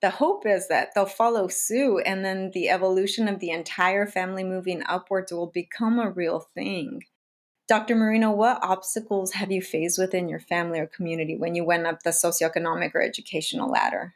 The hope is that they'll follow suit, and then the evolution of the entire family moving upwards will become a real thing. Dr. Marina, what obstacles have you faced within your family or community when you went up the socioeconomic or educational ladder?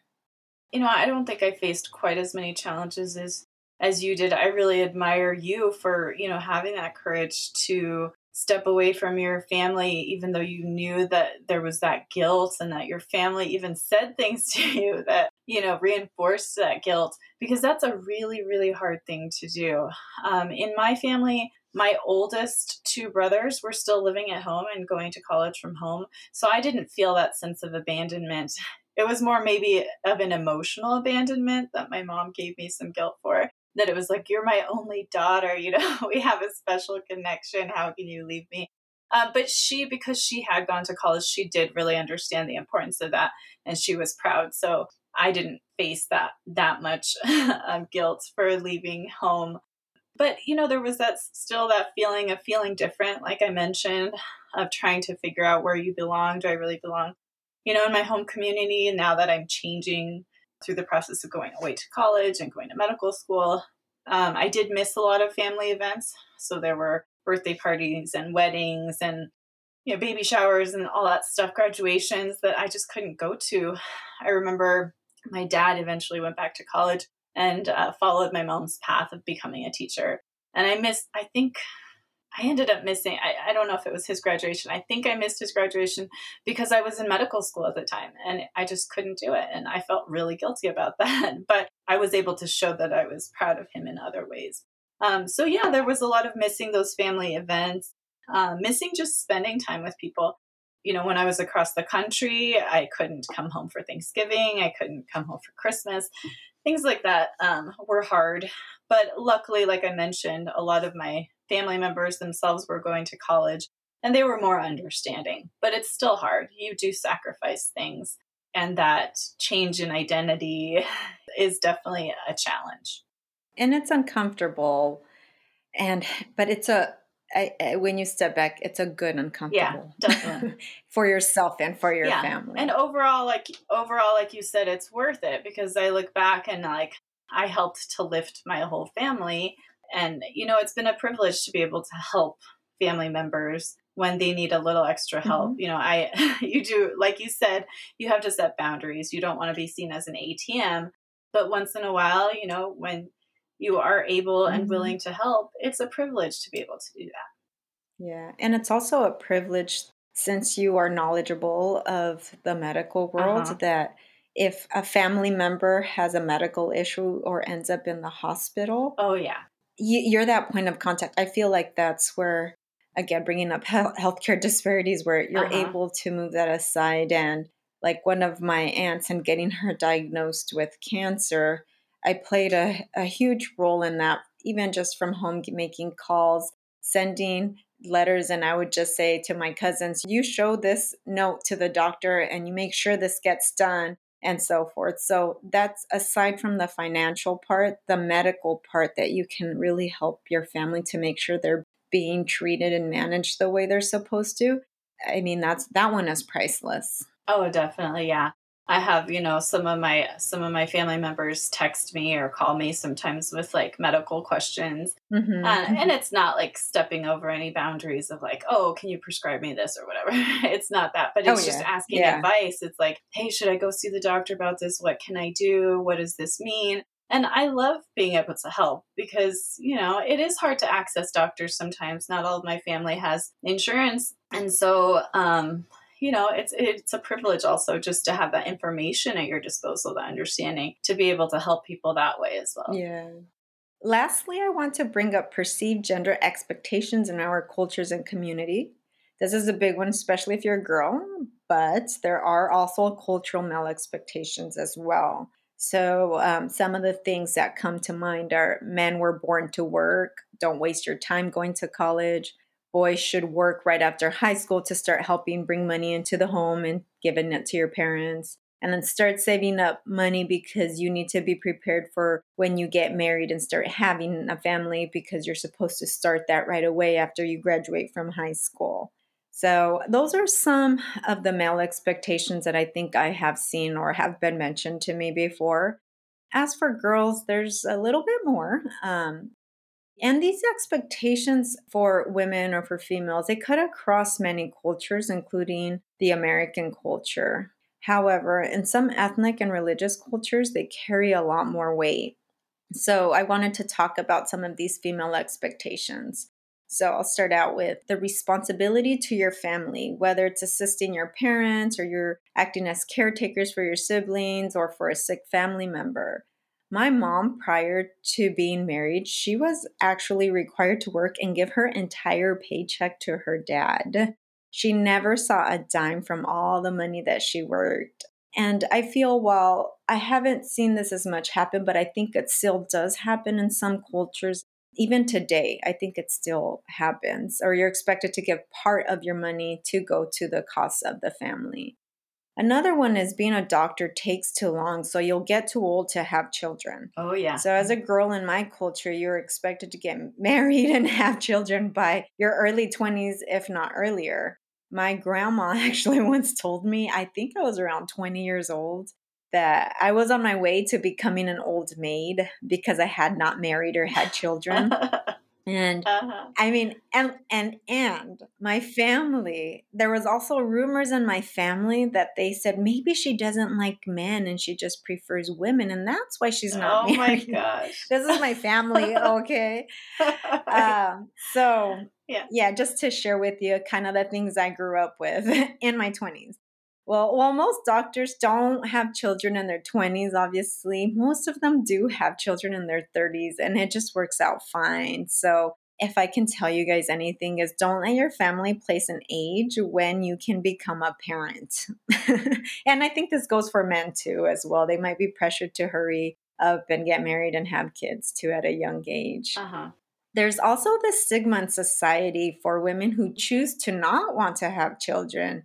You know, I don't think I faced quite as many challenges as as you did. I really admire you for, you know, having that courage to step away from your family even though you knew that there was that guilt and that your family even said things to you that you know reinforced that guilt because that's a really really hard thing to do um, in my family my oldest two brothers were still living at home and going to college from home. So I didn't feel that sense of abandonment. It was more maybe of an emotional abandonment that my mom gave me some guilt for. That it was like, you're my only daughter, you know, we have a special connection. How can you leave me? Um, but she, because she had gone to college, she did really understand the importance of that, and she was proud. So I didn't face that that much um, guilt for leaving home but you know there was that still that feeling of feeling different like i mentioned of trying to figure out where you belong. Do i really belong you know in my home community and now that i'm changing through the process of going away to college and going to medical school? Um, i did miss a lot of family events. So there were birthday parties and weddings and you know baby showers and all that stuff graduations that i just couldn't go to. I remember my dad eventually went back to college and uh, followed my mom's path of becoming a teacher. And I missed, I think I ended up missing, I, I don't know if it was his graduation. I think I missed his graduation because I was in medical school at the time and I just couldn't do it. And I felt really guilty about that. But I was able to show that I was proud of him in other ways. Um, so, yeah, there was a lot of missing those family events, uh, missing just spending time with people. You know, when I was across the country, I couldn't come home for Thanksgiving. I couldn't come home for Christmas things like that um, were hard. But luckily, like I mentioned, a lot of my family members themselves were going to college and they were more understanding. But it's still hard. You do sacrifice things, and that change in identity is definitely a challenge. And it's uncomfortable. And, but it's a, I, I, when you step back, it's a good uncomfortable. Yeah, definitely. for yourself and for your yeah. family. And overall, like overall, like you said, it's worth it because I look back and like I helped to lift my whole family. And, you know, it's been a privilege to be able to help family members when they need a little extra help. Mm-hmm. You know, I, you do, like you said, you have to set boundaries. You don't want to be seen as an ATM. But once in a while, you know, when you are able and mm-hmm. willing to help, it's a privilege to be able to do that. Yeah. And it's also a privilege since you are knowledgeable of the medical world uh-huh. that if a family member has a medical issue or ends up in the hospital. Oh, yeah. You, are that point of contact. I feel like that's where, again, bringing up health, healthcare disparities, where you're uh-huh. able to move that aside. And like one of my aunts and getting her diagnosed with cancer, I played a, a huge role in that, even just from home, making calls, sending letters. And I would just say to my cousins, you show this note to the doctor and you make sure this gets done and so forth. So that's aside from the financial part, the medical part that you can really help your family to make sure they're being treated and managed the way they're supposed to. I mean, that's that one is priceless. Oh, definitely, yeah. I have, you know, some of my some of my family members text me or call me sometimes with like medical questions, mm-hmm. and, and it's not like stepping over any boundaries of like, oh, can you prescribe me this or whatever. it's not that, but it's oh, just asking yeah. advice. It's like, hey, should I go see the doctor about this? What can I do? What does this mean? And I love being able to help because, you know, it is hard to access doctors sometimes. Not all of my family has insurance. And so, um, you know it's it's a privilege also just to have that information at your disposal the understanding to be able to help people that way as well. Yeah. Lastly i want to bring up perceived gender expectations in our cultures and community. This is a big one especially if you're a girl but there are also cultural male expectations as well. So um, some of the things that come to mind are men were born to work don't waste your time going to college boys should work right after high school to start helping bring money into the home and giving it to your parents. And then start saving up money because you need to be prepared for when you get married and start having a family because you're supposed to start that right away after you graduate from high school. So, those are some of the male expectations that I think I have seen or have been mentioned to me before. As for girls, there's a little bit more. Um, and these expectations for women or for females, they cut across many cultures, including the American culture. However, in some ethnic and religious cultures, they carry a lot more weight. So, I wanted to talk about some of these female expectations. So, I'll start out with the responsibility to your family, whether it's assisting your parents or you're acting as caretakers for your siblings or for a sick family member. My mom, prior to being married, she was actually required to work and give her entire paycheck to her dad. She never saw a dime from all the money that she worked. And I feel, while I haven't seen this as much happen, but I think it still does happen in some cultures. Even today, I think it still happens, or you're expected to give part of your money to go to the costs of the family. Another one is being a doctor takes too long, so you'll get too old to have children. Oh, yeah. So, as a girl in my culture, you're expected to get married and have children by your early 20s, if not earlier. My grandma actually once told me, I think I was around 20 years old, that I was on my way to becoming an old maid because I had not married or had children. And uh-huh. I mean, and and and my family. There was also rumors in my family that they said maybe she doesn't like men and she just prefers women, and that's why she's not oh married. my gosh, this is my family. Okay, um, so yeah, yeah, just to share with you kind of the things I grew up with in my twenties. Well, while most doctors don't have children in their 20s, obviously, most of them do have children in their 30s, and it just works out fine. So, if I can tell you guys anything, is don't let your family place an age when you can become a parent. and I think this goes for men too, as well. They might be pressured to hurry up and get married and have kids too at a young age. Uh-huh. There's also the stigma in society for women who choose to not want to have children.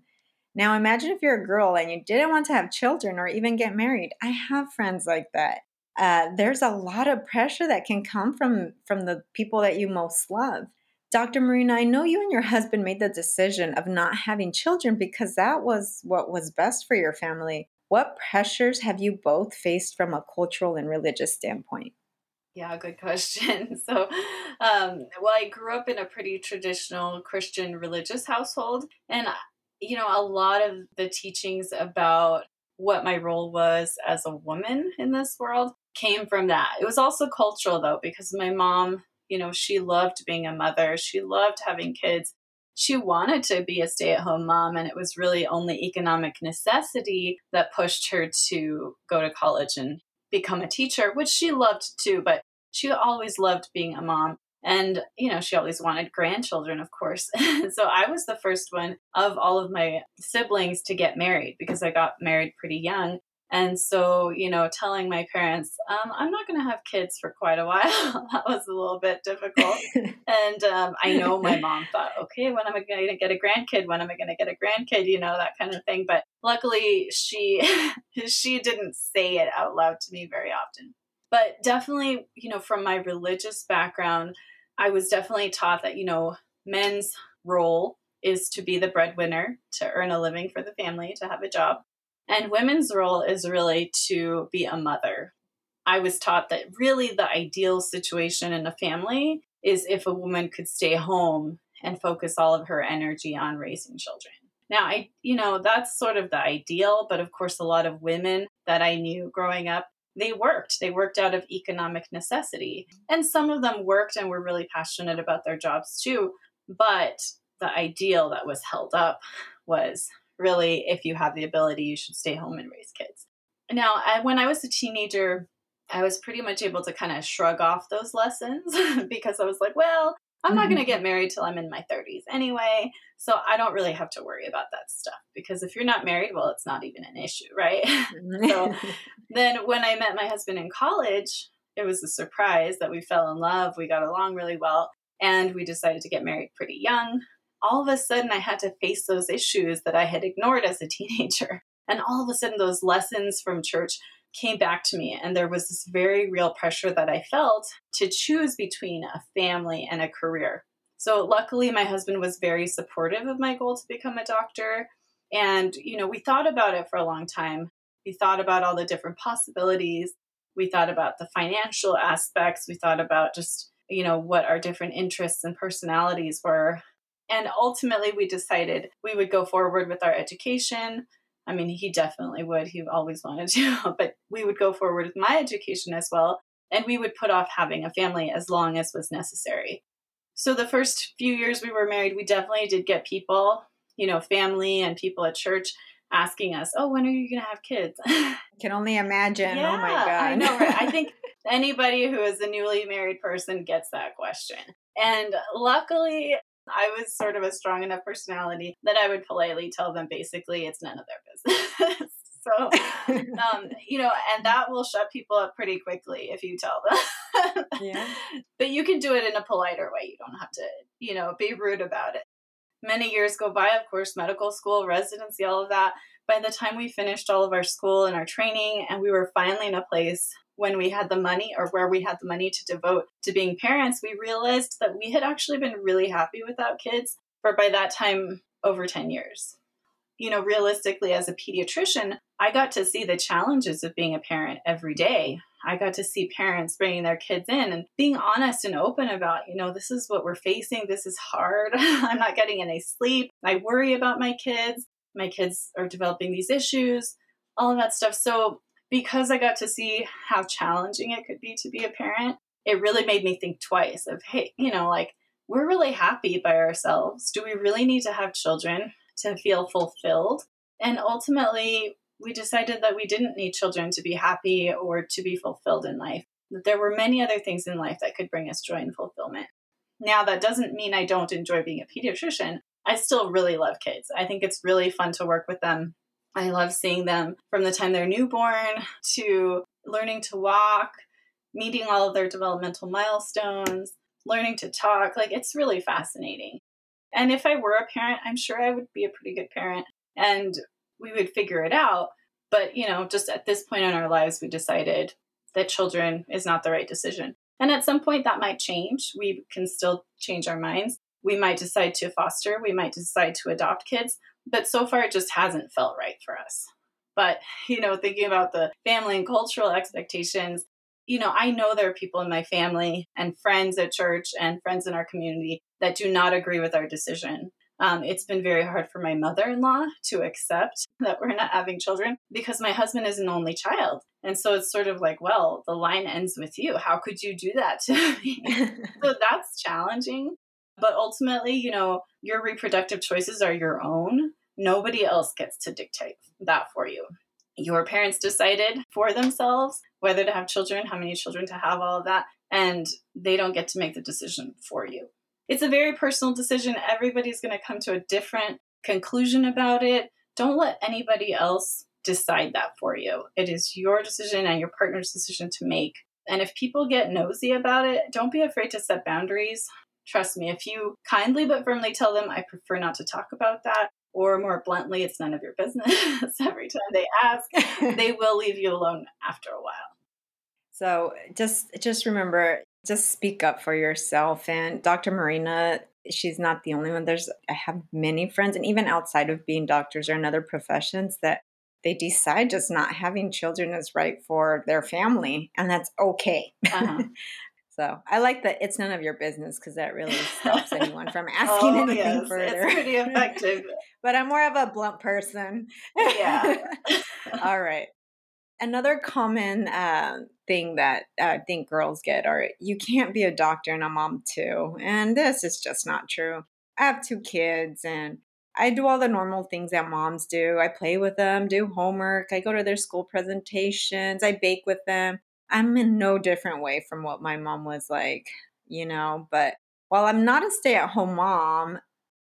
Now, imagine if you're a girl and you didn't want to have children or even get married. I have friends like that. Uh, there's a lot of pressure that can come from from the people that you most love. Dr. Marina, I know you and your husband made the decision of not having children because that was what was best for your family. What pressures have you both faced from a cultural and religious standpoint? Yeah, good question. So, um, well, I grew up in a pretty traditional Christian religious household, and you know, a lot of the teachings about what my role was as a woman in this world came from that. It was also cultural though, because my mom, you know, she loved being a mother, she loved having kids. She wanted to be a stay at home mom, and it was really only economic necessity that pushed her to go to college and become a teacher, which she loved too, but she always loved being a mom. And, you know, she always wanted grandchildren, of course. so I was the first one of all of my siblings to get married because I got married pretty young. And so, you know, telling my parents, um, I'm not going to have kids for quite a while, that was a little bit difficult. and um, I know my mom thought, okay, when am I going to get a grandkid? When am I going to get a grandkid? You know, that kind of thing. But luckily, she she didn't say it out loud to me very often. But definitely, you know, from my religious background, I was definitely taught that, you know, men's role is to be the breadwinner, to earn a living for the family, to have a job. And women's role is really to be a mother. I was taught that really the ideal situation in a family is if a woman could stay home and focus all of her energy on raising children. Now, I, you know, that's sort of the ideal, but of course, a lot of women that I knew growing up they worked. They worked out of economic necessity. And some of them worked and were really passionate about their jobs too. But the ideal that was held up was really if you have the ability, you should stay home and raise kids. Now, I, when I was a teenager, I was pretty much able to kind of shrug off those lessons because I was like, well, I'm not going to mm-hmm. get married till I'm in my 30s anyway. So I don't really have to worry about that stuff because if you're not married, well, it's not even an issue, right? so then when I met my husband in college, it was a surprise that we fell in love. We got along really well and we decided to get married pretty young. All of a sudden, I had to face those issues that I had ignored as a teenager. And all of a sudden, those lessons from church came back to me and there was this very real pressure that I felt to choose between a family and a career. So luckily my husband was very supportive of my goal to become a doctor and you know we thought about it for a long time. We thought about all the different possibilities. We thought about the financial aspects. We thought about just you know what our different interests and personalities were. And ultimately we decided we would go forward with our education I mean, he definitely would. He always wanted to, but we would go forward with my education as well. And we would put off having a family as long as was necessary. So the first few years we were married, we definitely did get people, you know, family and people at church asking us, "Oh, when are you going to have kids?" I can only imagine. Yeah, oh my god. I know, right? I think anybody who is a newly married person gets that question. And luckily, I was sort of a strong enough personality that I would politely tell them basically it's none of their business. so, um, you know, and that will shut people up pretty quickly if you tell them. yeah. But you can do it in a politer way. You don't have to, you know, be rude about it. Many years go by, of course, medical school, residency, all of that. By the time we finished all of our school and our training, and we were finally in a place when we had the money or where we had the money to devote to being parents, we realized that we had actually been really happy without kids for by that time over 10 years. You know, realistically, as a pediatrician, I got to see the challenges of being a parent every day. I got to see parents bringing their kids in and being honest and open about, you know, this is what we're facing. This is hard. I'm not getting any sleep. I worry about my kids. My kids are developing these issues, all of that stuff. So because I got to see how challenging it could be to be a parent, it really made me think twice of, hey, you know, like we're really happy by ourselves. Do we really need to have children to feel fulfilled? And ultimately, we decided that we didn't need children to be happy or to be fulfilled in life. That there were many other things in life that could bring us joy and fulfillment. Now, that doesn't mean I don't enjoy being a pediatrician. I still really love kids. I think it's really fun to work with them I love seeing them from the time they're newborn to learning to walk, meeting all of their developmental milestones, learning to talk. Like, it's really fascinating. And if I were a parent, I'm sure I would be a pretty good parent and we would figure it out. But, you know, just at this point in our lives, we decided that children is not the right decision. And at some point that might change. We can still change our minds. We might decide to foster, we might decide to adopt kids, but so far it just hasn't felt right for us. But, you know, thinking about the family and cultural expectations, you know, I know there are people in my family and friends at church and friends in our community that do not agree with our decision. Um, it's been very hard for my mother in law to accept that we're not having children because my husband is an only child. And so it's sort of like, well, the line ends with you. How could you do that to me? so that's challenging. But ultimately, you know, your reproductive choices are your own. Nobody else gets to dictate that for you. Your parents decided for themselves whether to have children, how many children to have, all of that. And they don't get to make the decision for you it's a very personal decision. Everybody's going to come to a different conclusion about it. Don't let anybody else decide that for you. It is your decision and your partner's decision to make. And if people get nosy about it, don't be afraid to set boundaries. Trust me, if you kindly but firmly tell them, I prefer not to talk about that, or more bluntly, it's none of your business every time they ask, they will leave you alone after a while. So just just remember just speak up for yourself. And Dr. Marina, she's not the only one. There's, I have many friends, and even outside of being doctors or in other professions, that they decide just not having children is right for their family, and that's okay. Uh-huh. so I like that it's none of your business because that really stops anyone from asking oh, anything yes, further. It's pretty effective. but I'm more of a blunt person. Yeah. All right. Another common uh, thing that I think girls get are you can't be a doctor and a mom too. And this is just not true. I have two kids and I do all the normal things that moms do. I play with them, do homework, I go to their school presentations, I bake with them. I'm in no different way from what my mom was like, you know. But while I'm not a stay at home mom,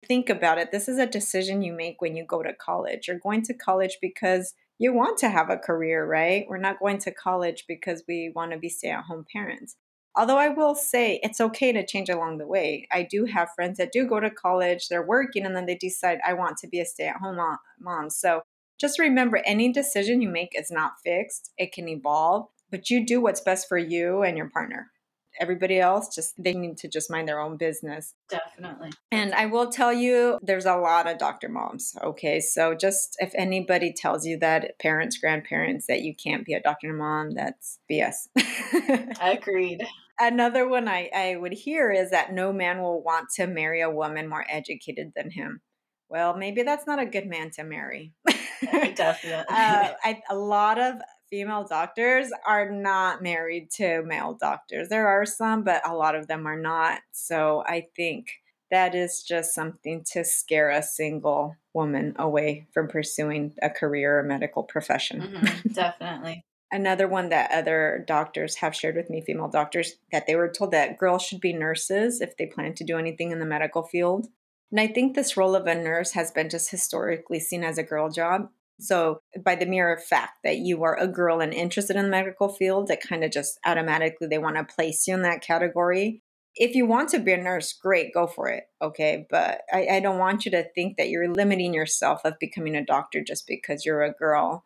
think about it. This is a decision you make when you go to college. You're going to college because you want to have a career, right? We're not going to college because we want to be stay at home parents. Although I will say it's okay to change along the way. I do have friends that do go to college, they're working, and then they decide, I want to be a stay at home mom. So just remember any decision you make is not fixed, it can evolve, but you do what's best for you and your partner everybody else just they need to just mind their own business. Definitely. And i will tell you there's a lot of doctor moms okay? So just if anybody tells you that parents grandparents that you can't be a doctor mom that's bs I agreed. Another one I, I would hear is that no man will want to marry a woman more educated than him. Well maybe that's not a good man to marry. Definitely. Uh, I, a lot of female doctors are not married to male doctors. There are some, but a lot of them are not. So I think that is just something to scare a single woman away from pursuing a career or medical profession. Mm-hmm, definitely. Another one that other doctors have shared with me, female doctors, that they were told that girls should be nurses if they plan to do anything in the medical field. And I think this role of a nurse has been just historically seen as a girl job. So, by the mere fact that you are a girl and interested in the medical field, it kind of just automatically they want to place you in that category. If you want to be a nurse, great, go for it. Okay. But I, I don't want you to think that you're limiting yourself of becoming a doctor just because you're a girl.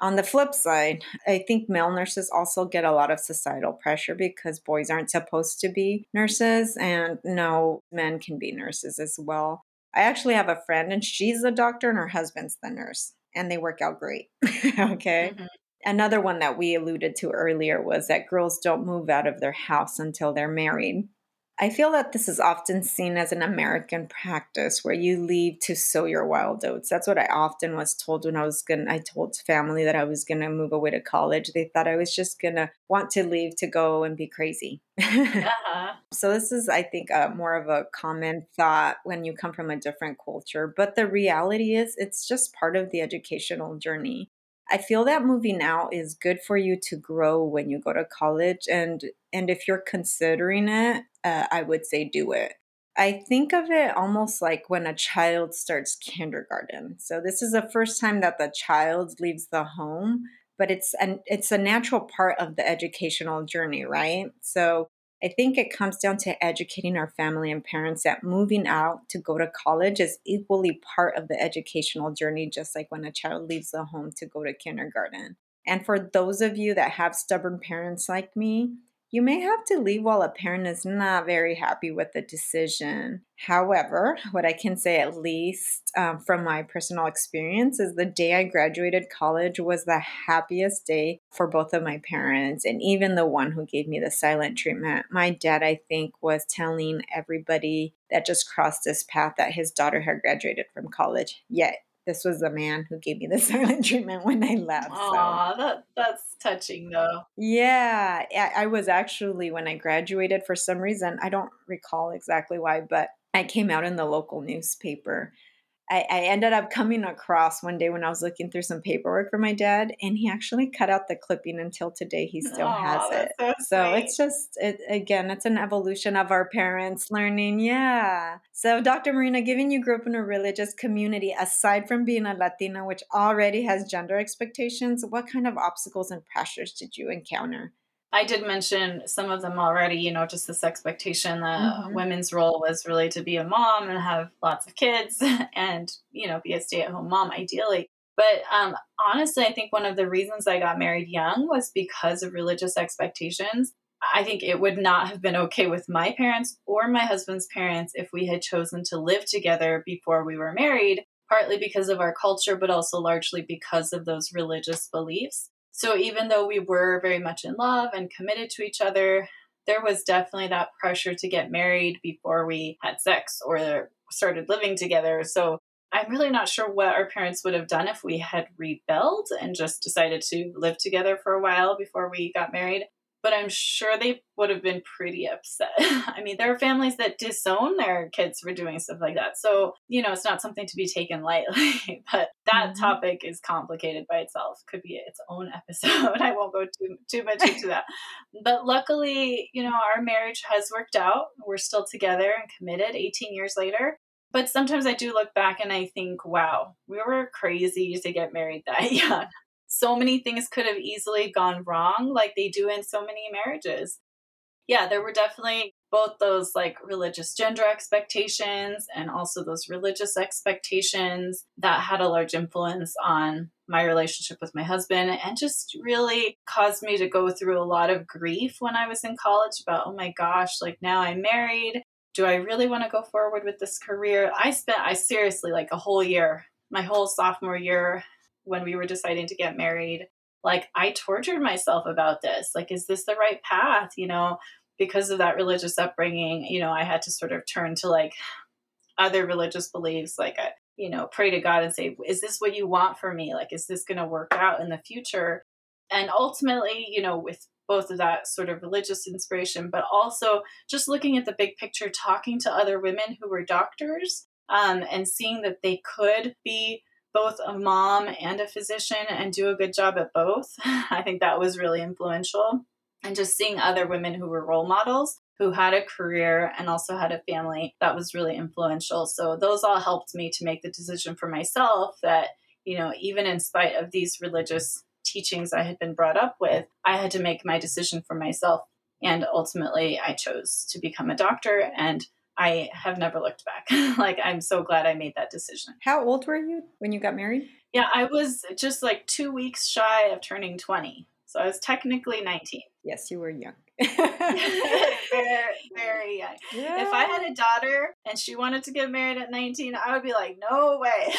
On the flip side, I think male nurses also get a lot of societal pressure because boys aren't supposed to be nurses, and no, men can be nurses as well. I actually have a friend, and she's a doctor, and her husband's the nurse and they work out great. okay. Mm-hmm. Another one that we alluded to earlier was that girls don't move out of their house until they're married. I feel that this is often seen as an American practice where you leave to sow your wild oats. That's what I often was told when I was going I told family that I was going to move away to college. They thought I was just going to want to leave to go and be crazy. Uh-huh. so this is I think a, more of a common thought when you come from a different culture, but the reality is it's just part of the educational journey. I feel that moving out is good for you to grow when you go to college and and if you're considering it, uh, I would say do it. I think of it almost like when a child starts kindergarten. So this is the first time that the child leaves the home, but it's an it's a natural part of the educational journey, right? So I think it comes down to educating our family and parents that moving out to go to college is equally part of the educational journey, just like when a child leaves the home to go to kindergarten. And for those of you that have stubborn parents like me, you may have to leave while a parent is not very happy with the decision. However, what I can say, at least um, from my personal experience, is the day I graduated college was the happiest day for both of my parents, and even the one who gave me the silent treatment. My dad, I think, was telling everybody that just crossed this path that his daughter had graduated from college. Yet this was the man who gave me the silent treatment when I left. Aw, so. that, that's touching though. Yeah, I was actually, when I graduated, for some reason, I don't recall exactly why, but I came out in the local newspaper I, I, ended up coming across one day when I was looking through some paperwork for my dad, and he actually cut out the clipping until today. He still Aww, has it. So, so it's just, it, again, it's an evolution of our parents learning. Yeah. So, Dr. Marina, given you grew up in a religious community, aside from being a Latina, which already has gender expectations, what kind of obstacles and pressures did you encounter? I did mention some of them already, you know, just this expectation that mm-hmm. women's role was really to be a mom and have lots of kids and, you know, be a stay at home mom ideally. But um, honestly, I think one of the reasons I got married young was because of religious expectations. I think it would not have been okay with my parents or my husband's parents if we had chosen to live together before we were married, partly because of our culture, but also largely because of those religious beliefs. So even though we were very much in love and committed to each other, there was definitely that pressure to get married before we had sex or started living together. So I'm really not sure what our parents would have done if we had rebelled and just decided to live together for a while before we got married but I'm sure they would have been pretty upset. I mean, there are families that disown their kids for doing stuff like that. So, you know, it's not something to be taken lightly, but that mm-hmm. topic is complicated by itself. Could be its own episode. I won't go too too much into that. But luckily, you know, our marriage has worked out. We're still together and committed 18 years later. But sometimes I do look back and I think, wow, we were crazy to get married that young so many things could have easily gone wrong, like they do in so many marriages. Yeah, there were definitely both those like religious gender expectations and also those religious expectations that had a large influence on my relationship with my husband and just really caused me to go through a lot of grief when I was in college about, oh my gosh, like now I'm married. Do I really want to go forward with this career? I spent, I seriously, like a whole year, my whole sophomore year when we were deciding to get married like i tortured myself about this like is this the right path you know? Because of that religious upbringing you know i had to sort of turn to like other religious beliefs like I, you know pray to god and say is this what you want for me? Like is this going to work out in the future? And ultimately you know with both of that sort of religious inspiration but also just looking at the big picture talking to other women who were doctors um, and seeing that they could be both a mom and a physician and do a good job at both. I think that was really influential. And just seeing other women who were role models who had a career and also had a family that was really influential. So those all helped me to make the decision for myself that, you know, even in spite of these religious teachings I had been brought up with, I had to make my decision for myself. And ultimately, I chose to become a doctor and I have never looked back. like, I'm so glad I made that decision. How old were you when you got married? Yeah, I was just like two weeks shy of turning 20. So I was technically 19. Yes, you were young. very, very young. Yeah. If I had a daughter and she wanted to get married at 19, I would be like, no way.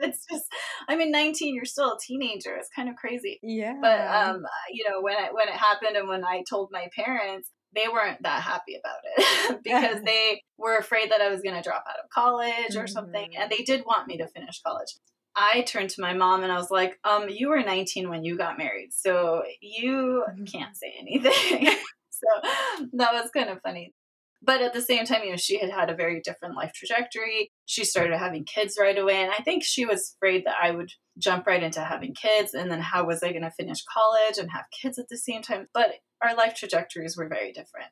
it's just, I mean, 19, you're still a teenager. It's kind of crazy. Yeah. But, um, you know, when it, when it happened and when I told my parents, they weren't that happy about it because they were afraid that I was going to drop out of college or mm-hmm. something. And they did want me to finish college. I turned to my mom and I was like, um, you were 19 when you got married, so you mm-hmm. can't say anything. so that was kind of funny. But at the same time, you know, she had had a very different life trajectory. She started having kids right away. And I think she was afraid that I would jump right into having kids. And then how was I going to finish college and have kids at the same time? But our life trajectories were very different.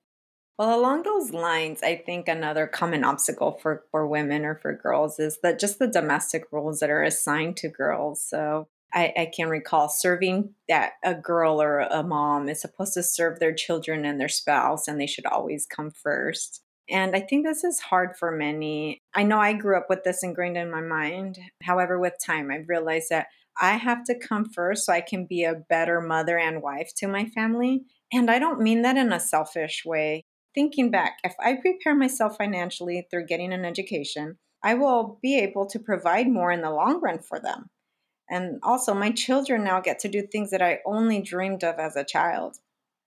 Well, along those lines, I think another common obstacle for, for women or for girls is that just the domestic roles that are assigned to girls. So I, I can recall serving that a girl or a mom is supposed to serve their children and their spouse, and they should always come first. And I think this is hard for many. I know I grew up with this ingrained in my mind. However, with time, I've realized that I have to come first so I can be a better mother and wife to my family. And I don't mean that in a selfish way. Thinking back, if I prepare myself financially through getting an education, I will be able to provide more in the long run for them. And also, my children now get to do things that I only dreamed of as a child.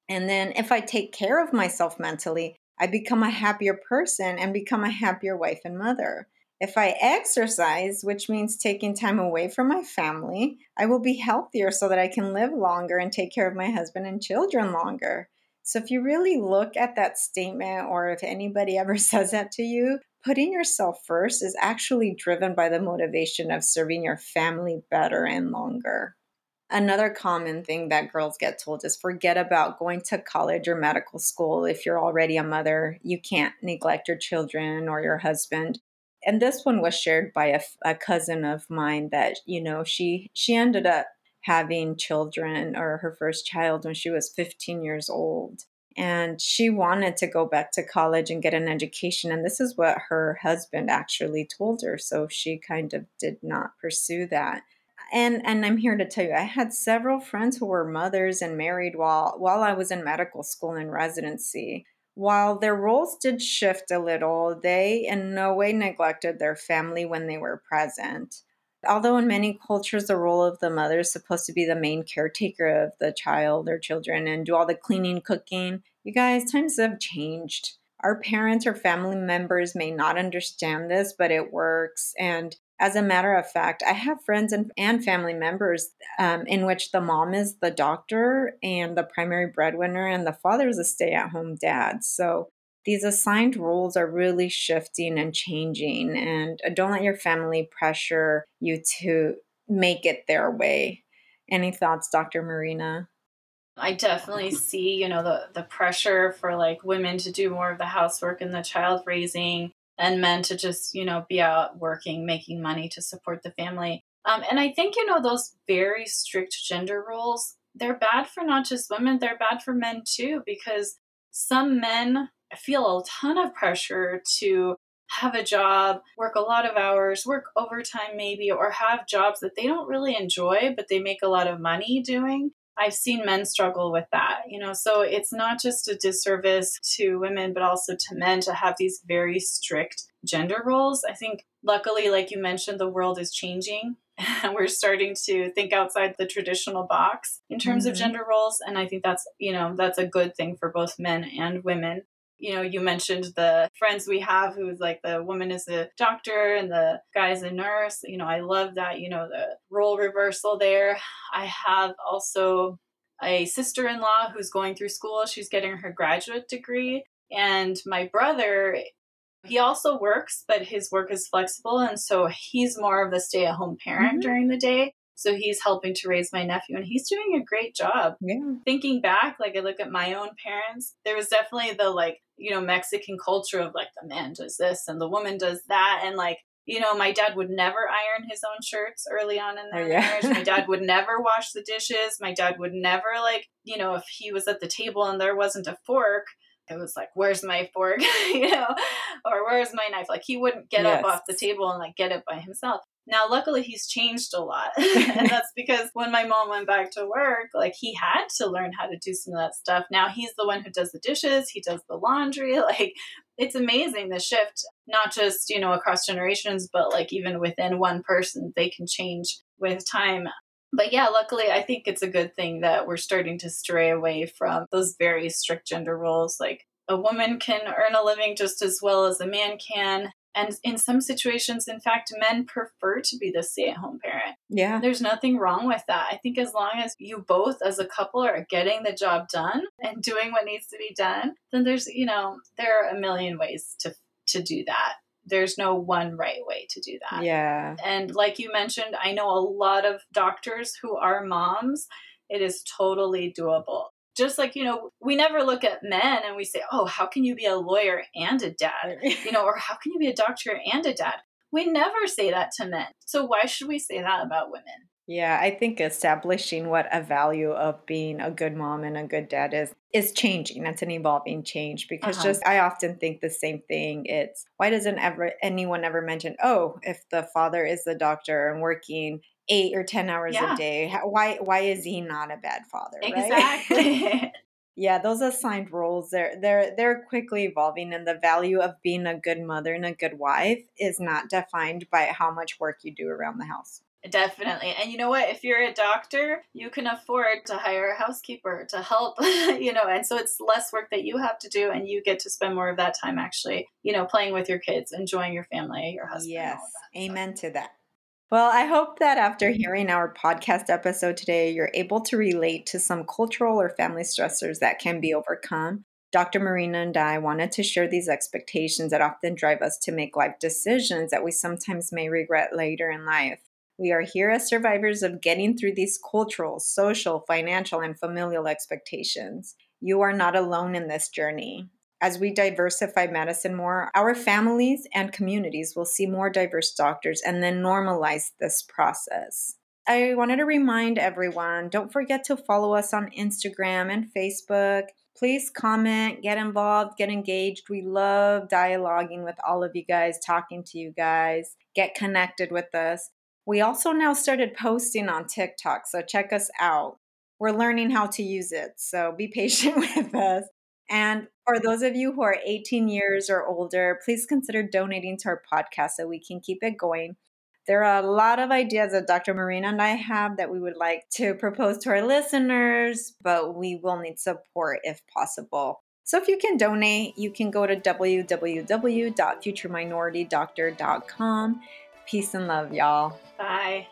And then, if I take care of myself mentally, I become a happier person and become a happier wife and mother. If I exercise, which means taking time away from my family, I will be healthier so that I can live longer and take care of my husband and children longer. So, if you really look at that statement, or if anybody ever says that to you, putting yourself first is actually driven by the motivation of serving your family better and longer. Another common thing that girls get told is forget about going to college or medical school. If you're already a mother, you can't neglect your children or your husband and this one was shared by a, a cousin of mine that you know she she ended up having children or her first child when she was 15 years old and she wanted to go back to college and get an education and this is what her husband actually told her so she kind of did not pursue that and and I'm here to tell you I had several friends who were mothers and married while while I was in medical school and residency while their roles did shift a little, they in no way neglected their family when they were present. Although in many cultures, the role of the mother is supposed to be the main caretaker of the child or children and do all the cleaning, cooking, you guys, times have changed. Our parents or family members may not understand this, but it works. And as a matter of fact, I have friends and, and family members um, in which the mom is the doctor and the primary breadwinner, and the father is a stay at home dad. So these assigned roles are really shifting and changing. And uh, don't let your family pressure you to make it their way. Any thoughts, Dr. Marina? I definitely see, you know, the the pressure for like women to do more of the housework and the child raising and men to just, you know, be out working, making money to support the family. Um, and I think, you know, those very strict gender roles, they're bad for not just women, they're bad for men too, because some men feel a ton of pressure to have a job, work a lot of hours, work overtime maybe, or have jobs that they don't really enjoy, but they make a lot of money doing. I've seen men struggle with that, you know, so it's not just a disservice to women, but also to men to have these very strict gender roles. I think, luckily, like you mentioned, the world is changing. and We're starting to think outside the traditional box in terms mm-hmm. of gender roles. And I think that's, you know, that's a good thing for both men and women you know, you mentioned the friends we have who's like the woman is a doctor and the guy is a nurse. You know, I love that, you know, the role reversal there. I have also a sister in law who's going through school. She's getting her graduate degree. And my brother, he also works, but his work is flexible. And so he's more of the stay at home parent mm-hmm. during the day. So he's helping to raise my nephew and he's doing a great job. Yeah. Thinking back, like I look at my own parents, there was definitely the like, you know, Mexican culture of like the man does this and the woman does that. And like, you know, my dad would never iron his own shirts early on in their oh, yeah. marriage. My dad would never wash the dishes. My dad would never like, you know, if he was at the table and there wasn't a fork, it was like, where's my fork? you know, or where's my knife? Like he wouldn't get yes. up off the table and like get it by himself. Now, luckily, he's changed a lot. and that's because when my mom went back to work, like he had to learn how to do some of that stuff. Now he's the one who does the dishes, he does the laundry. Like it's amazing the shift, not just, you know, across generations, but like even within one person, they can change with time. But yeah, luckily, I think it's a good thing that we're starting to stray away from those very strict gender roles. Like a woman can earn a living just as well as a man can. And in some situations, in fact, men prefer to be the stay at home parent. Yeah. There's nothing wrong with that. I think as long as you both, as a couple, are getting the job done and doing what needs to be done, then there's, you know, there are a million ways to, to do that. There's no one right way to do that. Yeah. And like you mentioned, I know a lot of doctors who are moms. It is totally doable just like you know we never look at men and we say oh how can you be a lawyer and a dad? You know or how can you be a doctor and a dad? We never say that to men. So why should we say that about women? Yeah i think establishing what a value of being a good mom and a good dad is is changing. It's an evolving change because uh-huh. just i often think the same thing. It's why doesn't ever anyone ever mention oh if the father is the doctor and working eight or ten hours yeah. a day. Why why is he not a bad father? Exactly. Right? Yeah, those assigned roles they're they're they're quickly evolving and the value of being a good mother and a good wife is not defined by how much work you do around the house. Definitely. And you know what? If you're a doctor, you can afford to hire a housekeeper to help, you know, and so it's less work that you have to do and you get to spend more of that time actually, you know, playing with your kids, enjoying your family, your husband. Yes. Amen to that. Well, I hope that after hearing our podcast episode today, you're able to relate to some cultural or family stressors that can be overcome. Dr. Marina and I wanted to share these expectations that often drive us to make life decisions that we sometimes may regret later in life. We are here as survivors of getting through these cultural, social, financial, and familial expectations. You are not alone in this journey. As we diversify medicine more, our families and communities will see more diverse doctors and then normalize this process. I wanted to remind everyone don't forget to follow us on Instagram and Facebook. Please comment, get involved, get engaged. We love dialoguing with all of you guys, talking to you guys. Get connected with us. We also now started posting on TikTok, so check us out. We're learning how to use it, so be patient with us. And for those of you who are 18 years or older, please consider donating to our podcast so we can keep it going. There are a lot of ideas that Dr. Marina and I have that we would like to propose to our listeners, but we will need support if possible. So if you can donate, you can go to www.futureminoritydoctor.com Peace and love, y'all. Bye.